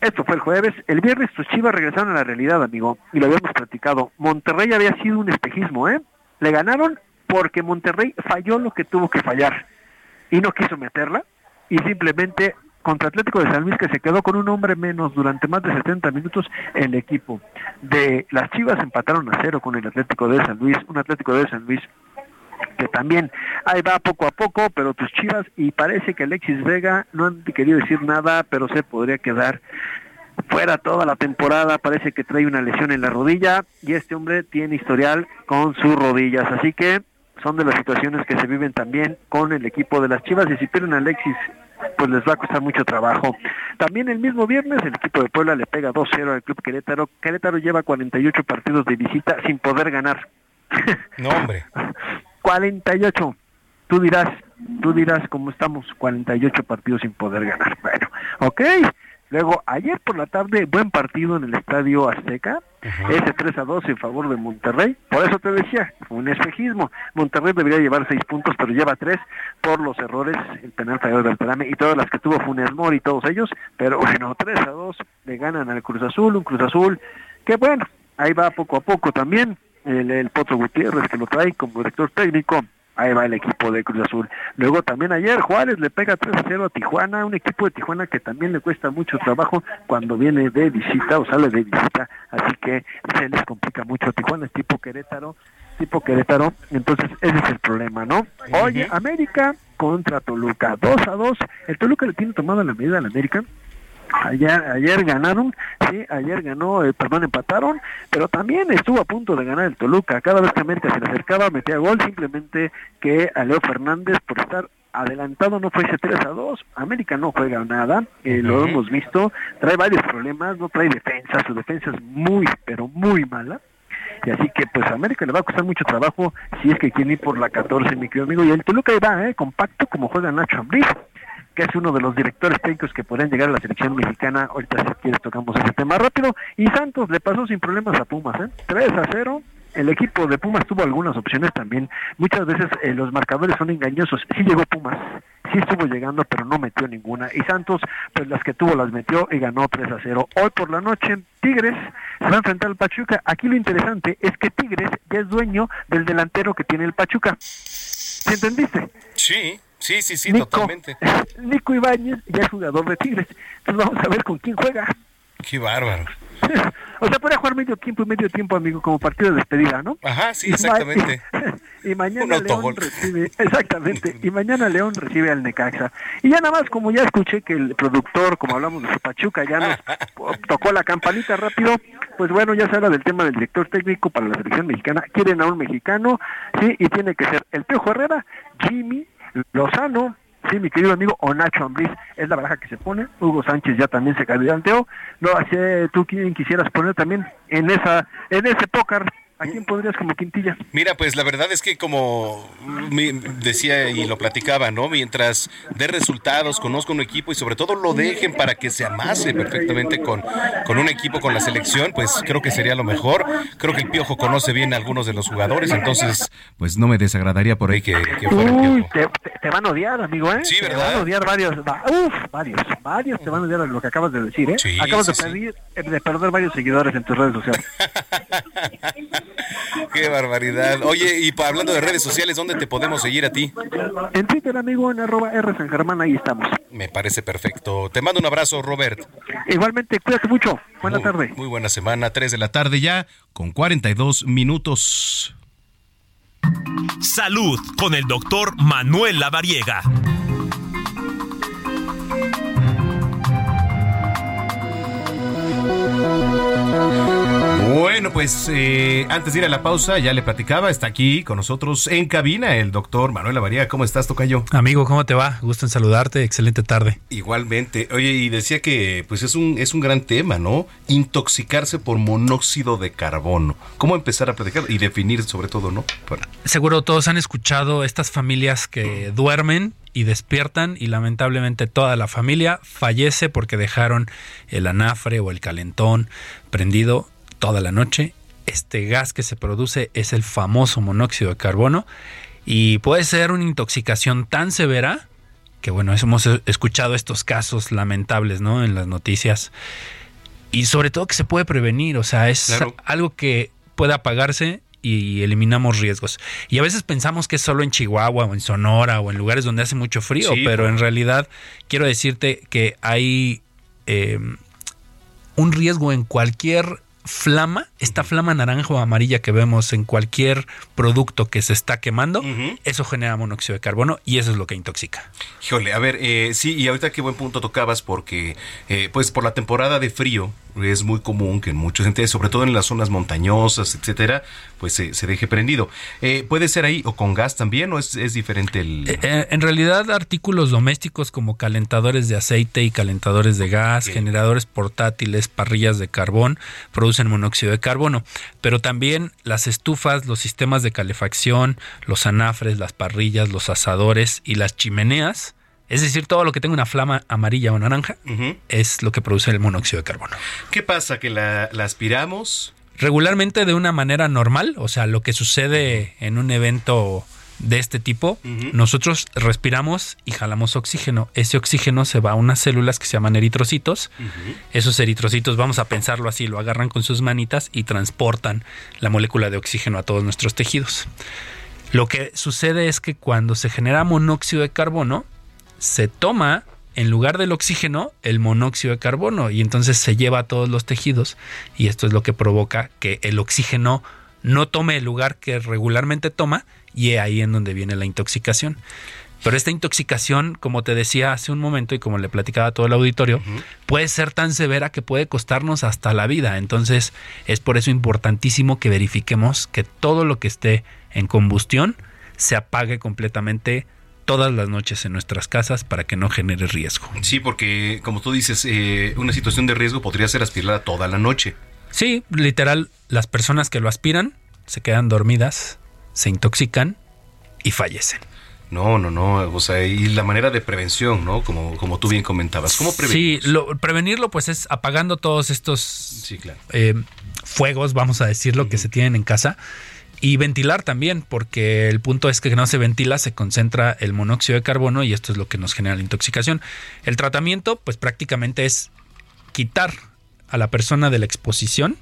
Esto fue el jueves. El viernes tus chivas regresaron a la realidad, amigo, y lo habíamos platicado. Monterrey había sido un espejismo, ¿eh? Le ganaron porque Monterrey falló lo que tuvo que fallar y no quiso meterla y simplemente contra Atlético de San Luis que se quedó con un hombre menos durante más de 70 minutos el equipo de las Chivas empataron a cero con el Atlético de San Luis, un Atlético de San Luis que también ahí va poco a poco, pero tus Chivas y parece que Alexis Vega no han querido decir nada, pero se podría quedar fuera toda la temporada, parece que trae una lesión en la rodilla y este hombre tiene historial con sus rodillas, así que son de las situaciones que se viven también con el equipo de las Chivas y si pierden a Alexis pues les va a costar mucho trabajo. También el mismo viernes el equipo de Puebla le pega 2-0 al club Querétaro. Querétaro lleva 48 partidos de visita sin poder ganar. No, hombre. 48. Tú dirás, tú dirás cómo estamos, 48 partidos sin poder ganar. Bueno, ok. Luego, ayer por la tarde, buen partido en el Estadio Azteca. Ese 3 a 2 en favor de Monterrey. Por eso te decía, fue un espejismo. Monterrey debería llevar 6 puntos, pero lleva 3 por los errores, el penal fallado del Perame y todas las que tuvo Funes Mori y todos ellos. Pero bueno, 3 a 2 le ganan al Cruz Azul, un Cruz Azul que bueno, ahí va poco a poco también. El, el Potro Gutiérrez que lo trae como director técnico. Ahí va el equipo de Cruz Azul. Luego también ayer Juárez le pega 3 a 0 a Tijuana, un equipo de Tijuana que también le cuesta mucho trabajo cuando viene de visita o sale de visita, así que se les complica mucho a Tijuana, es tipo Querétaro, tipo Querétaro, entonces ese es el problema, ¿no? Oye, América contra Toluca, 2 a 2, el Toluca le tiene tomada la medida al América, Ayer, ayer ganaron, sí, ayer ganó, eh, perdón, empataron, pero también estuvo a punto de ganar el Toluca. Cada vez que América se le acercaba, metía gol, simplemente que a Leo Fernández, por estar adelantado, no fuese 3 a 2. América no juega nada, eh, lo hemos visto, trae varios problemas, no trae defensa, su defensa es muy, pero muy mala. Y así que pues a América le va a costar mucho trabajo si es que quiere ir por la 14, mi querido amigo. Y el Toluca ahí va, eh, compacto como juega Nacho Ambriz que es uno de los directores técnicos que podrían llegar a la selección mexicana. Ahorita si quieres tocamos ese tema rápido. Y Santos le pasó sin problemas a Pumas, ¿eh? 3 a 0. El equipo de Pumas tuvo algunas opciones también. Muchas veces eh, los marcadores son engañosos. Sí llegó Pumas, sí estuvo llegando, pero no metió ninguna. Y Santos, pues las que tuvo las metió y ganó 3 a 0. Hoy por la noche, Tigres se va a enfrentar al Pachuca. Aquí lo interesante es que Tigres ya es dueño del delantero que tiene el Pachuca. ¿Sí entendiste? Sí, sí, sí, sí, Nico, totalmente. Nico Ibáñez ya es jugador de Tigres. Entonces vamos a ver con quién juega. Qué bárbaro. O sea, puede jugar medio tiempo y medio tiempo, amigo, como partido de despedida, ¿no? Ajá, sí, exactamente. Y, mañana León recibe, exactamente, y mañana León recibe al Necaxa. Y ya nada más, como ya escuché que el productor, como hablamos de su Pachuca, ya nos tocó la campanita rápido, pues bueno, ya se habla del tema del director técnico para la selección mexicana. Quieren a un mexicano, sí, y tiene que ser el Piojo Herrera, Jimmy, Lozano, sí, mi querido amigo, o Nacho Ambriz, es la baraja que se pone. Hugo Sánchez ya también se candidateó. No sé, tú quién quisieras poner también en esa, en ese póker. ¿A quién pondrías como quintilla? Mira, pues la verdad es que como decía y lo platicaba, ¿no? Mientras dé resultados, conozca un equipo y sobre todo lo dejen para que se amase perfectamente con, con un equipo, con la selección, pues creo que sería lo mejor. Creo que el Piojo conoce bien a algunos de los jugadores, entonces pues no me desagradaría por ahí que, que fuera el Uy, Piojo. te, te- te van a odiar, amigo, ¿eh? Sí, Te ¿verdad? van a odiar varios. va- uf, varios. Varios te van a odiar lo que acabas de decir, ¿eh? Sí, acabas sí, de, perder, de perder varios seguidores en tus redes sociales. Qué barbaridad. Oye, y pa- hablando de redes sociales, ¿dónde te podemos seguir a ti? En Twitter, amigo, en arroba R San Germán, ahí estamos. Me parece perfecto. Te mando un abrazo, Robert. Igualmente, cuídate mucho. Buena Muy- tarde. Muy buena semana, 3 de la tarde. Tarde ya con 42 minutos. Salud con el doctor Manuel Lavariega. Bueno, pues eh, antes de ir a la pausa, ya le platicaba, está aquí con nosotros en cabina el doctor Manuel Avaría. ¿Cómo estás, Tocayo? Amigo, ¿cómo te va? Gusto en saludarte, excelente tarde. Igualmente. Oye, y decía que pues es un, es un gran tema, ¿no? Intoxicarse por monóxido de carbono. ¿Cómo empezar a platicar y definir sobre todo, ¿no? Bueno, Seguro todos han escuchado estas familias que duermen y despiertan y lamentablemente toda la familia fallece porque dejaron el anafre o el calentón prendido toda la noche. Este gas que se produce es el famoso monóxido de carbono y puede ser una intoxicación tan severa que bueno, hemos escuchado estos casos lamentables, ¿no? En las noticias. Y sobre todo que se puede prevenir, o sea, es Claro. algo que puede apagarse y eliminamos riesgos. Y a veces pensamos que es solo en Chihuahua o en Sonora o en lugares donde hace mucho frío, Sí, pero en realidad quiero decirte que hay eh, un riesgo en cualquier flama, esta flama naranja o amarilla que vemos en cualquier producto que se está quemando, eso genera monóxido de carbono y eso es lo que intoxica. Híjole, a ver, eh, sí, y ahorita qué buen punto tocabas porque, eh, pues por la temporada de frío es muy común que en muchos sentidos, sobre todo en las zonas montañosas, etcétera, pues se, se deje prendido. Eh, ¿Puede ser ahí o con gas también o es, es diferente el...? Eh, en realidad, artículos domésticos como calentadores de aceite y calentadores de gas, generadores portátiles, parrillas de carbón, producen monóxido de carbono. Pero también las estufas, los sistemas de calefacción, los anafres, las parrillas, los asadores y las chimeneas, es decir, todo lo que tenga una flama amarilla o naranja, es lo que produce el monóxido de carbono. ¿Qué pasa? ¿Que la, la aspiramos? Regularmente de una manera normal, o sea, lo que sucede en un evento de este tipo, nosotros respiramos y jalamos oxígeno. Ese oxígeno se va a unas células que se llaman eritrocitos. Esos eritrocitos, vamos a pensarlo así, lo agarran con sus manitas y transportan la molécula de oxígeno a todos nuestros tejidos. Lo que sucede es que cuando se genera monóxido de carbono, se toma en lugar del oxígeno el monóxido de carbono y entonces se lleva a todos los tejidos y esto es lo que provoca que el oxígeno no tome el lugar que regularmente toma y ahí en donde viene la intoxicación. Pero esta intoxicación, como te decía hace un momento y como le platicaba a todo el auditorio, puede ser tan severa que puede costarnos hasta la vida. Entonces es por eso importantísimo que verifiquemos que todo lo que esté en combustión se apague completamente todas las noches en nuestras casas para que no genere riesgo. Sí, porque como tú dices, eh, una situación de riesgo podría ser aspirada toda la noche. Sí, literal, las personas que lo aspiran se quedan dormidas, se intoxican y fallecen. No, no, no, o sea, y la manera de prevención, ¿no? Como, como tú bien comentabas. ¿Cómo prevenir? Sí, lo- prevenirlo pues es apagando todos estos Sí, claro. eh, fuegos, vamos a decirlo, que se tienen en casa. Y ventilar también, porque el punto es que no se ventila, se concentra el monóxido de carbono y esto es lo que nos genera la intoxicación. El tratamiento, pues prácticamente es quitar a la persona de la exposición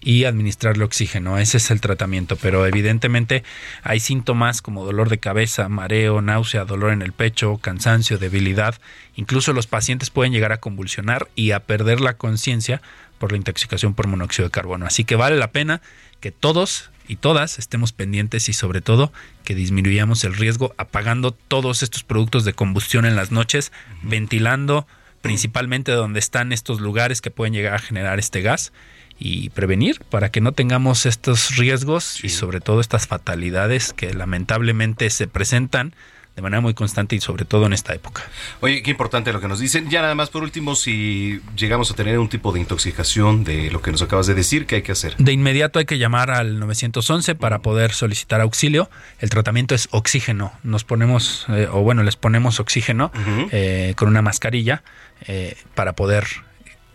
y administrarle oxígeno. Ese es el tratamiento, pero evidentemente hay síntomas como dolor de cabeza, mareo, náusea, dolor en el pecho, cansancio, debilidad. Incluso los pacientes pueden llegar a convulsionar y a perder la conciencia por la intoxicación por monóxido de carbono. Así que vale la pena que todos y todas estemos pendientes y sobre todo que disminuyamos el riesgo apagando todos estos productos de combustión en las noches, ventilando principalmente donde están estos lugares que pueden llegar a generar este gas y prevenir para que no tengamos estos riesgos y sobre todo estas fatalidades que lamentablemente se presentan de manera muy constante y sobre todo en esta época. Oye, qué importante lo que nos dicen. Ya nada más por último, si llegamos a tener un tipo de intoxicación de lo que nos acabas de decir, ¿qué hay que hacer? De inmediato hay que llamar al 911 para poder solicitar auxilio. El tratamiento es oxígeno. Nos ponemos, eh, o bueno, les ponemos oxígeno eh, con una mascarilla eh, para poder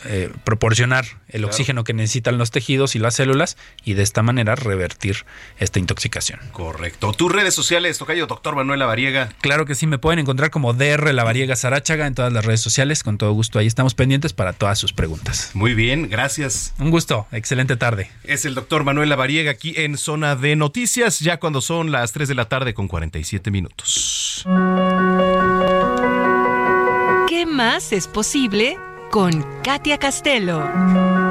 eh, proporcionar el Claro. oxígeno que necesitan los tejidos y las células y de esta manera revertir esta intoxicación. Correcto. Tus redes sociales, Tocayo, doctor Manuel Lavariega. Claro que sí, me pueden encontrar como DR Lavariega Sarachaga en todas las redes sociales. Con todo gusto, ahí estamos pendientes para todas sus preguntas. Muy bien, gracias. Un gusto, excelente tarde. Es el doctor Manuel Lavariega aquí en Zona de Noticias, ya cuando son las 3 de la tarde con 47 minutos. ¿Qué más es posible con Katia Castelo?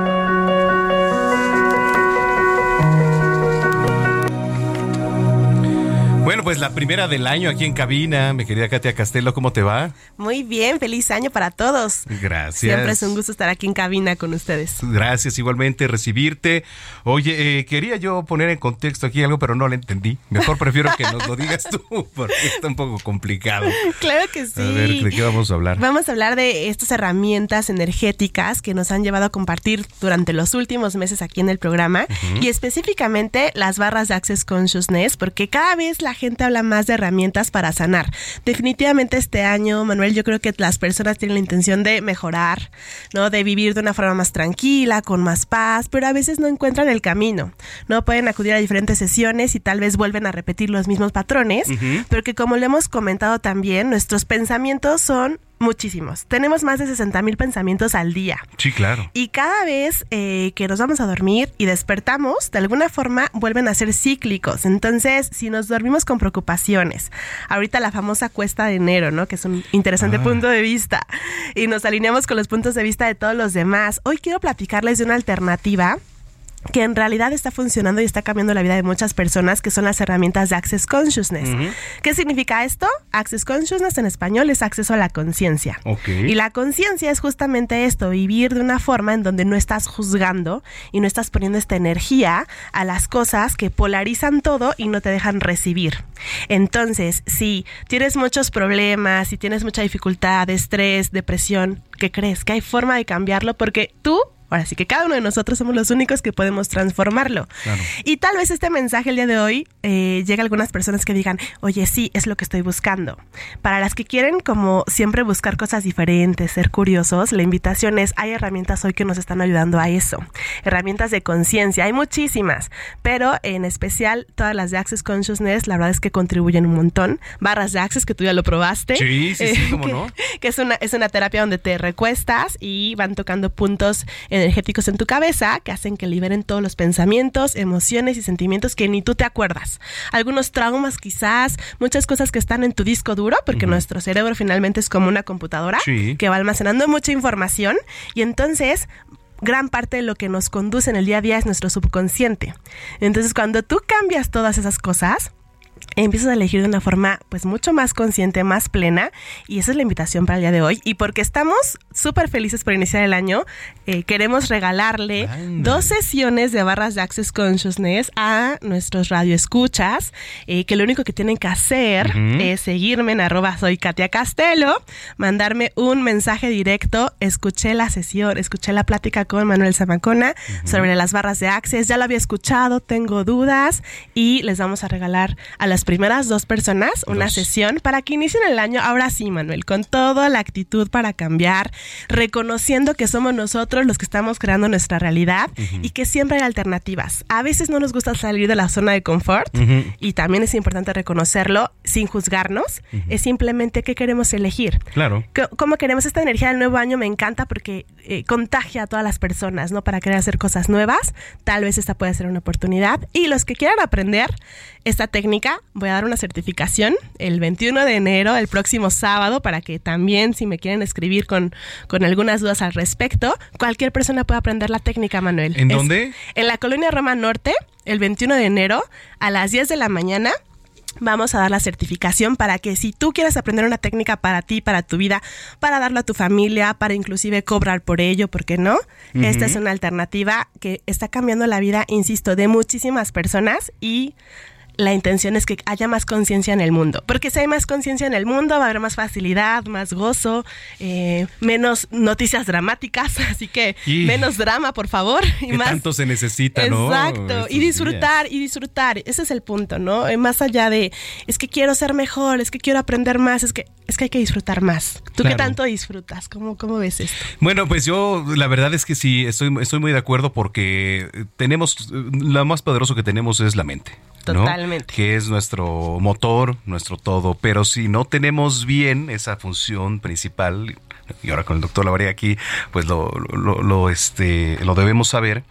Bueno, pues la primera del año aquí en cabina, mi querida Katia Castelo, ¿cómo te va? Muy bien, feliz año para todos. Gracias. Siempre es un gusto estar aquí en cabina con ustedes. Gracias igualmente recibirte. Oye, eh, quería yo poner en contexto aquí algo, pero no lo entendí. Mejor prefiero que nos lo digas tú, porque está un poco complicado. Claro que sí. A ver, ¿de qué vamos a hablar? Vamos a hablar de estas herramientas energéticas que nos han llevado a compartir durante los últimos meses aquí en el programa y específicamente las barras de Access Consciousness, porque cada vez la gente habla más de herramientas para sanar. Definitivamente este año, Manuel, yo creo que las personas tienen la intención de mejorar, ¿no? De vivir de una forma más tranquila, con más paz, pero a veces no encuentran el camino, ¿no? Pueden acudir a diferentes sesiones y tal vez vuelven a repetir los mismos patrones, Ujú. pero que como le hemos comentado también, nuestros pensamientos son muchísimos. Tenemos más de 60 mil pensamientos al día. Sí, claro. Y cada vez eh, que nos vamos a dormir y despertamos, de alguna forma vuelven a ser cíclicos. Entonces, si nos dormimos con preocupaciones, ahorita la famosa cuesta de enero, ¿no? Que es un interesante Ah. punto de vista, y nos alineamos con los puntos de vista de todos los demás, hoy quiero platicarles de una alternativa que en realidad está funcionando y está cambiando la vida de muchas personas, que son las herramientas de Access Consciousness. ¿Qué significa esto? Access Consciousness en español es acceso a la conciencia. Y la conciencia es justamente esto, vivir de una forma en donde no estás juzgando y no estás poniendo esta energía a las cosas que polarizan todo y no te dejan recibir. Entonces, si tienes muchos problemas, si tienes mucha dificultad, estrés, depresión, ¿qué crees? Que hay forma de cambiarlo porque tú... Ahora sí que cada uno de nosotros somos los únicos que podemos transformarlo. Y tal vez este mensaje el día de hoy eh, llegue a algunas personas que digan, oye, sí, es lo que estoy buscando. Para las que quieren como siempre buscar cosas diferentes, ser curiosos, la invitación es, hay herramientas hoy que nos están ayudando a eso. Herramientas de conciencia, hay muchísimas, pero en especial todas las de Access Consciousness, la verdad es que contribuyen un montón. Barras de Access, que tú ya lo probaste. Sí, sí, sí, Eh, cómo que- no. que es una, es una terapia donde te recuestas y van tocando puntos energéticos en tu cabeza que hacen que liberen todos los pensamientos, emociones y sentimientos que ni tú te acuerdas. Algunos traumas quizás, muchas cosas que están en tu disco duro, porque nuestro cerebro finalmente es como una computadora Sí. que va almacenando mucha información y entonces gran parte de lo que nos conduce en el día a día es nuestro subconsciente. Entonces cuando tú cambias todas esas cosas, empiezas a elegir de una forma pues mucho más consciente, más plena y esa es la invitación para el día de hoy. Y porque estamos súper felices por iniciar el año eh, queremos regalarle dos sesiones de barras de Access Consciousness a nuestros radioescuchas eh, que lo único que tienen que hacer es seguirme en arroba soy Katia Castelo mandarme un mensaje directo escuché la sesión, escuché la plática con Manuel Zamacona sobre las barras de Access, ya lo había escuchado, tengo dudas y les vamos a regalar a las primeras dos personas una Dos. sesión para que inicien el año, ahora sí Manuel, con toda la actitud para cambiar, reconociendo que somos nosotros los que estamos creando nuestra realidad Ujú. y que siempre hay alternativas. A veces no nos gusta salir de la zona de confort Ujú. y también es importante reconocerlo sin juzgarnos, es simplemente qué queremos elegir. Claro. ¿Cómo queremos esta energía del nuevo año? Me encanta porque eh, contagia a todas las personas, ¿no? Para querer hacer cosas nuevas. Tal vez esta puede ser una oportunidad. Y los que quieran aprender esta técnica, voy a dar una certificación el 21 de enero, el próximo sábado, para que también, si me quieren escribir con, con algunas dudas al respecto, cualquier persona pueda aprender la técnica, Manuel. ¿En Es dónde? En la colonia Roma Norte, el 21 de enero, a las 10 de la mañana. Vamos a dar la certificación para que si tú quieres aprender una técnica para ti, para tu vida, para darlo a tu familia, para inclusive cobrar por ello, ¿por qué no? Esta es una alternativa que está cambiando la vida, insisto, de muchísimas personas y la intención es que haya más conciencia en el mundo. Porque si hay más conciencia en el mundo, va a haber más facilidad, más gozo, eh, menos noticias dramáticas. Así que Y- menos drama, por favor. Y Que más tanto se necesita, ¿no? Exacto, y disfrutar, y disfrutar, ese es el punto, ¿no? Eh, Más allá de, es que quiero ser mejor, es que quiero aprender más, es que, es que hay que disfrutar más. ¿Tú qué tanto disfrutas? ¿Cómo, cómo ves esto? Bueno, pues yo la verdad es que sí, estoy, estoy muy de acuerdo porque tenemos, lo más poderoso que tenemos es la mente. ¿No? Totalmente. Que es nuestro motor, nuestro todo. Pero si no tenemos bien esa función principal, y ahora con el doctor Lavaría aquí, pues lo, lo, lo, este, lo debemos saber,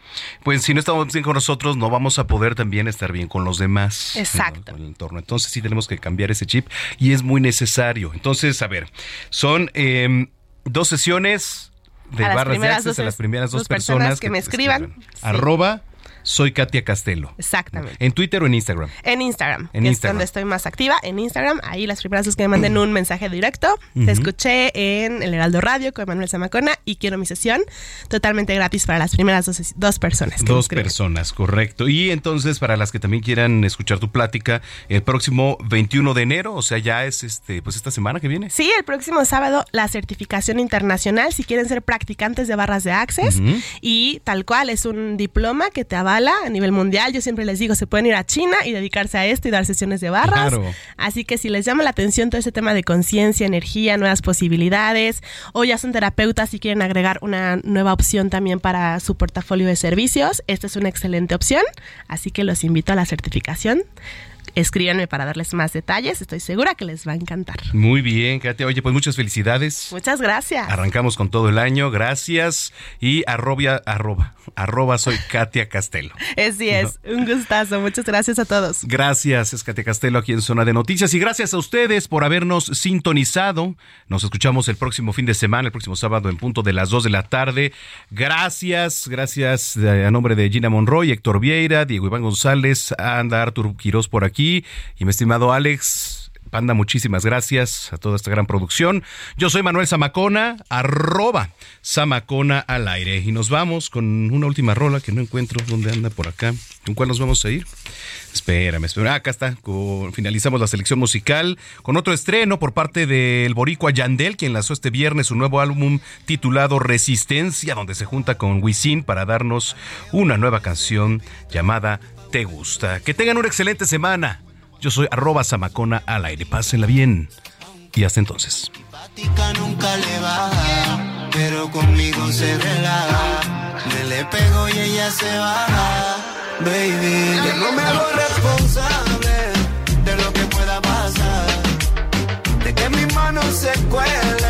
pues si no estamos bien con nosotros, no vamos a poder también estar bien con los demás. Exacto. ¿no? Con el entorno. Entonces sí tenemos que cambiar ese chip y es muy necesario. Entonces, a ver, son em, dos sesiones de barras de access dos a las primeras dos, dos personas personas que me escriban. Sí. Arroba soy Katia Castelo. Exactamente. ¿En Twitter o en Instagram? En Instagram, En que Instagram. es donde estoy más activa. En Instagram, ahí las primeras dos que me manden un mensaje directo. Te escuché en el Heraldo Radio con Manuel Zamacona y quiero mi sesión totalmente gratis para las primeras dos, dos personas. que Dos personas, correcto. Y entonces, para las que también quieran escuchar tu plática, el próximo 21 de enero, o sea, ya es este, pues esta semana que viene. Sí, el próximo sábado la certificación internacional si quieren ser practicantes de barras de Access y tal cual es un diploma que te a nivel mundial. Yo siempre les digo, se pueden ir a China y dedicarse a esto y dar sesiones de barras. Claro. Así que si les llama la atención todo ese tema de conciencia, energía, nuevas posibilidades o ya son terapeutas y quieren agregar una nueva opción también para su portafolio de servicios, esta es una excelente opción. Así que los invito a la certificación. Escríbanme para darles más detalles. Estoy segura que les va a encantar. Muy bien, Katia. Oye, pues muchas felicidades. Muchas gracias. Arrancamos con todo el año, gracias. Y arrobia, arroba, arroba soy Katia Castelo. Así es, un gustazo. Muchas gracias a todos. Gracias, es Katia Castelo aquí en Zona de Noticias y gracias a ustedes por habernos sintonizado. Nos escuchamos el próximo fin de semana, el próximo sábado en punto de las 2 de la tarde. Gracias, gracias a nombre de Gina Monroy, Héctor Vieira, Diego Iván González, anda Artur Quirós por aquí y mi estimado Alex. Panda, muchísimas gracias a toda esta gran producción. Yo soy Manuel Zamacona, arroba Zamacona al aire. Y nos vamos con una última rola que no encuentro. ¿Dónde anda por acá? ¿Con cuál nos vamos a ir? Espérame, espérame. Ah, acá está. Finalizamos la selección musical con otro estreno por parte del boricua Yandel, quien lanzó este viernes su nuevo álbum titulado Resistencia, donde se junta con Wisin para darnos una nueva canción llamada Te Gusta. Que tengan una excelente semana. Yo soy arroba Zamacona al aire. Pásenla bien. Y hasta entonces. Nunca le baja, pero conmigo se relaja. Me le pego y ella se baja. Baby, yo no me hago responsable de lo que pueda pasar. De que mi mano se cuele,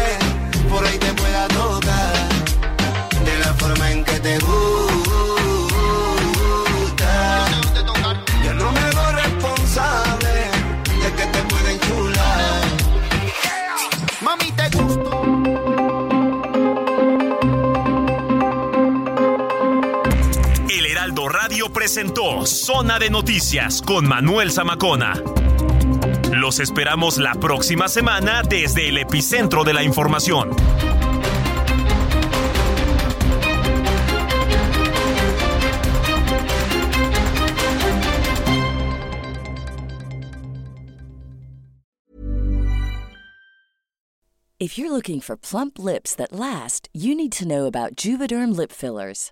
presentó Zona de Noticias con Manuel Zamacona. Los esperamos la próxima semana desde el epicentro de la información. If you're looking for plump lips that last, you need to know about Juvederm lip fillers.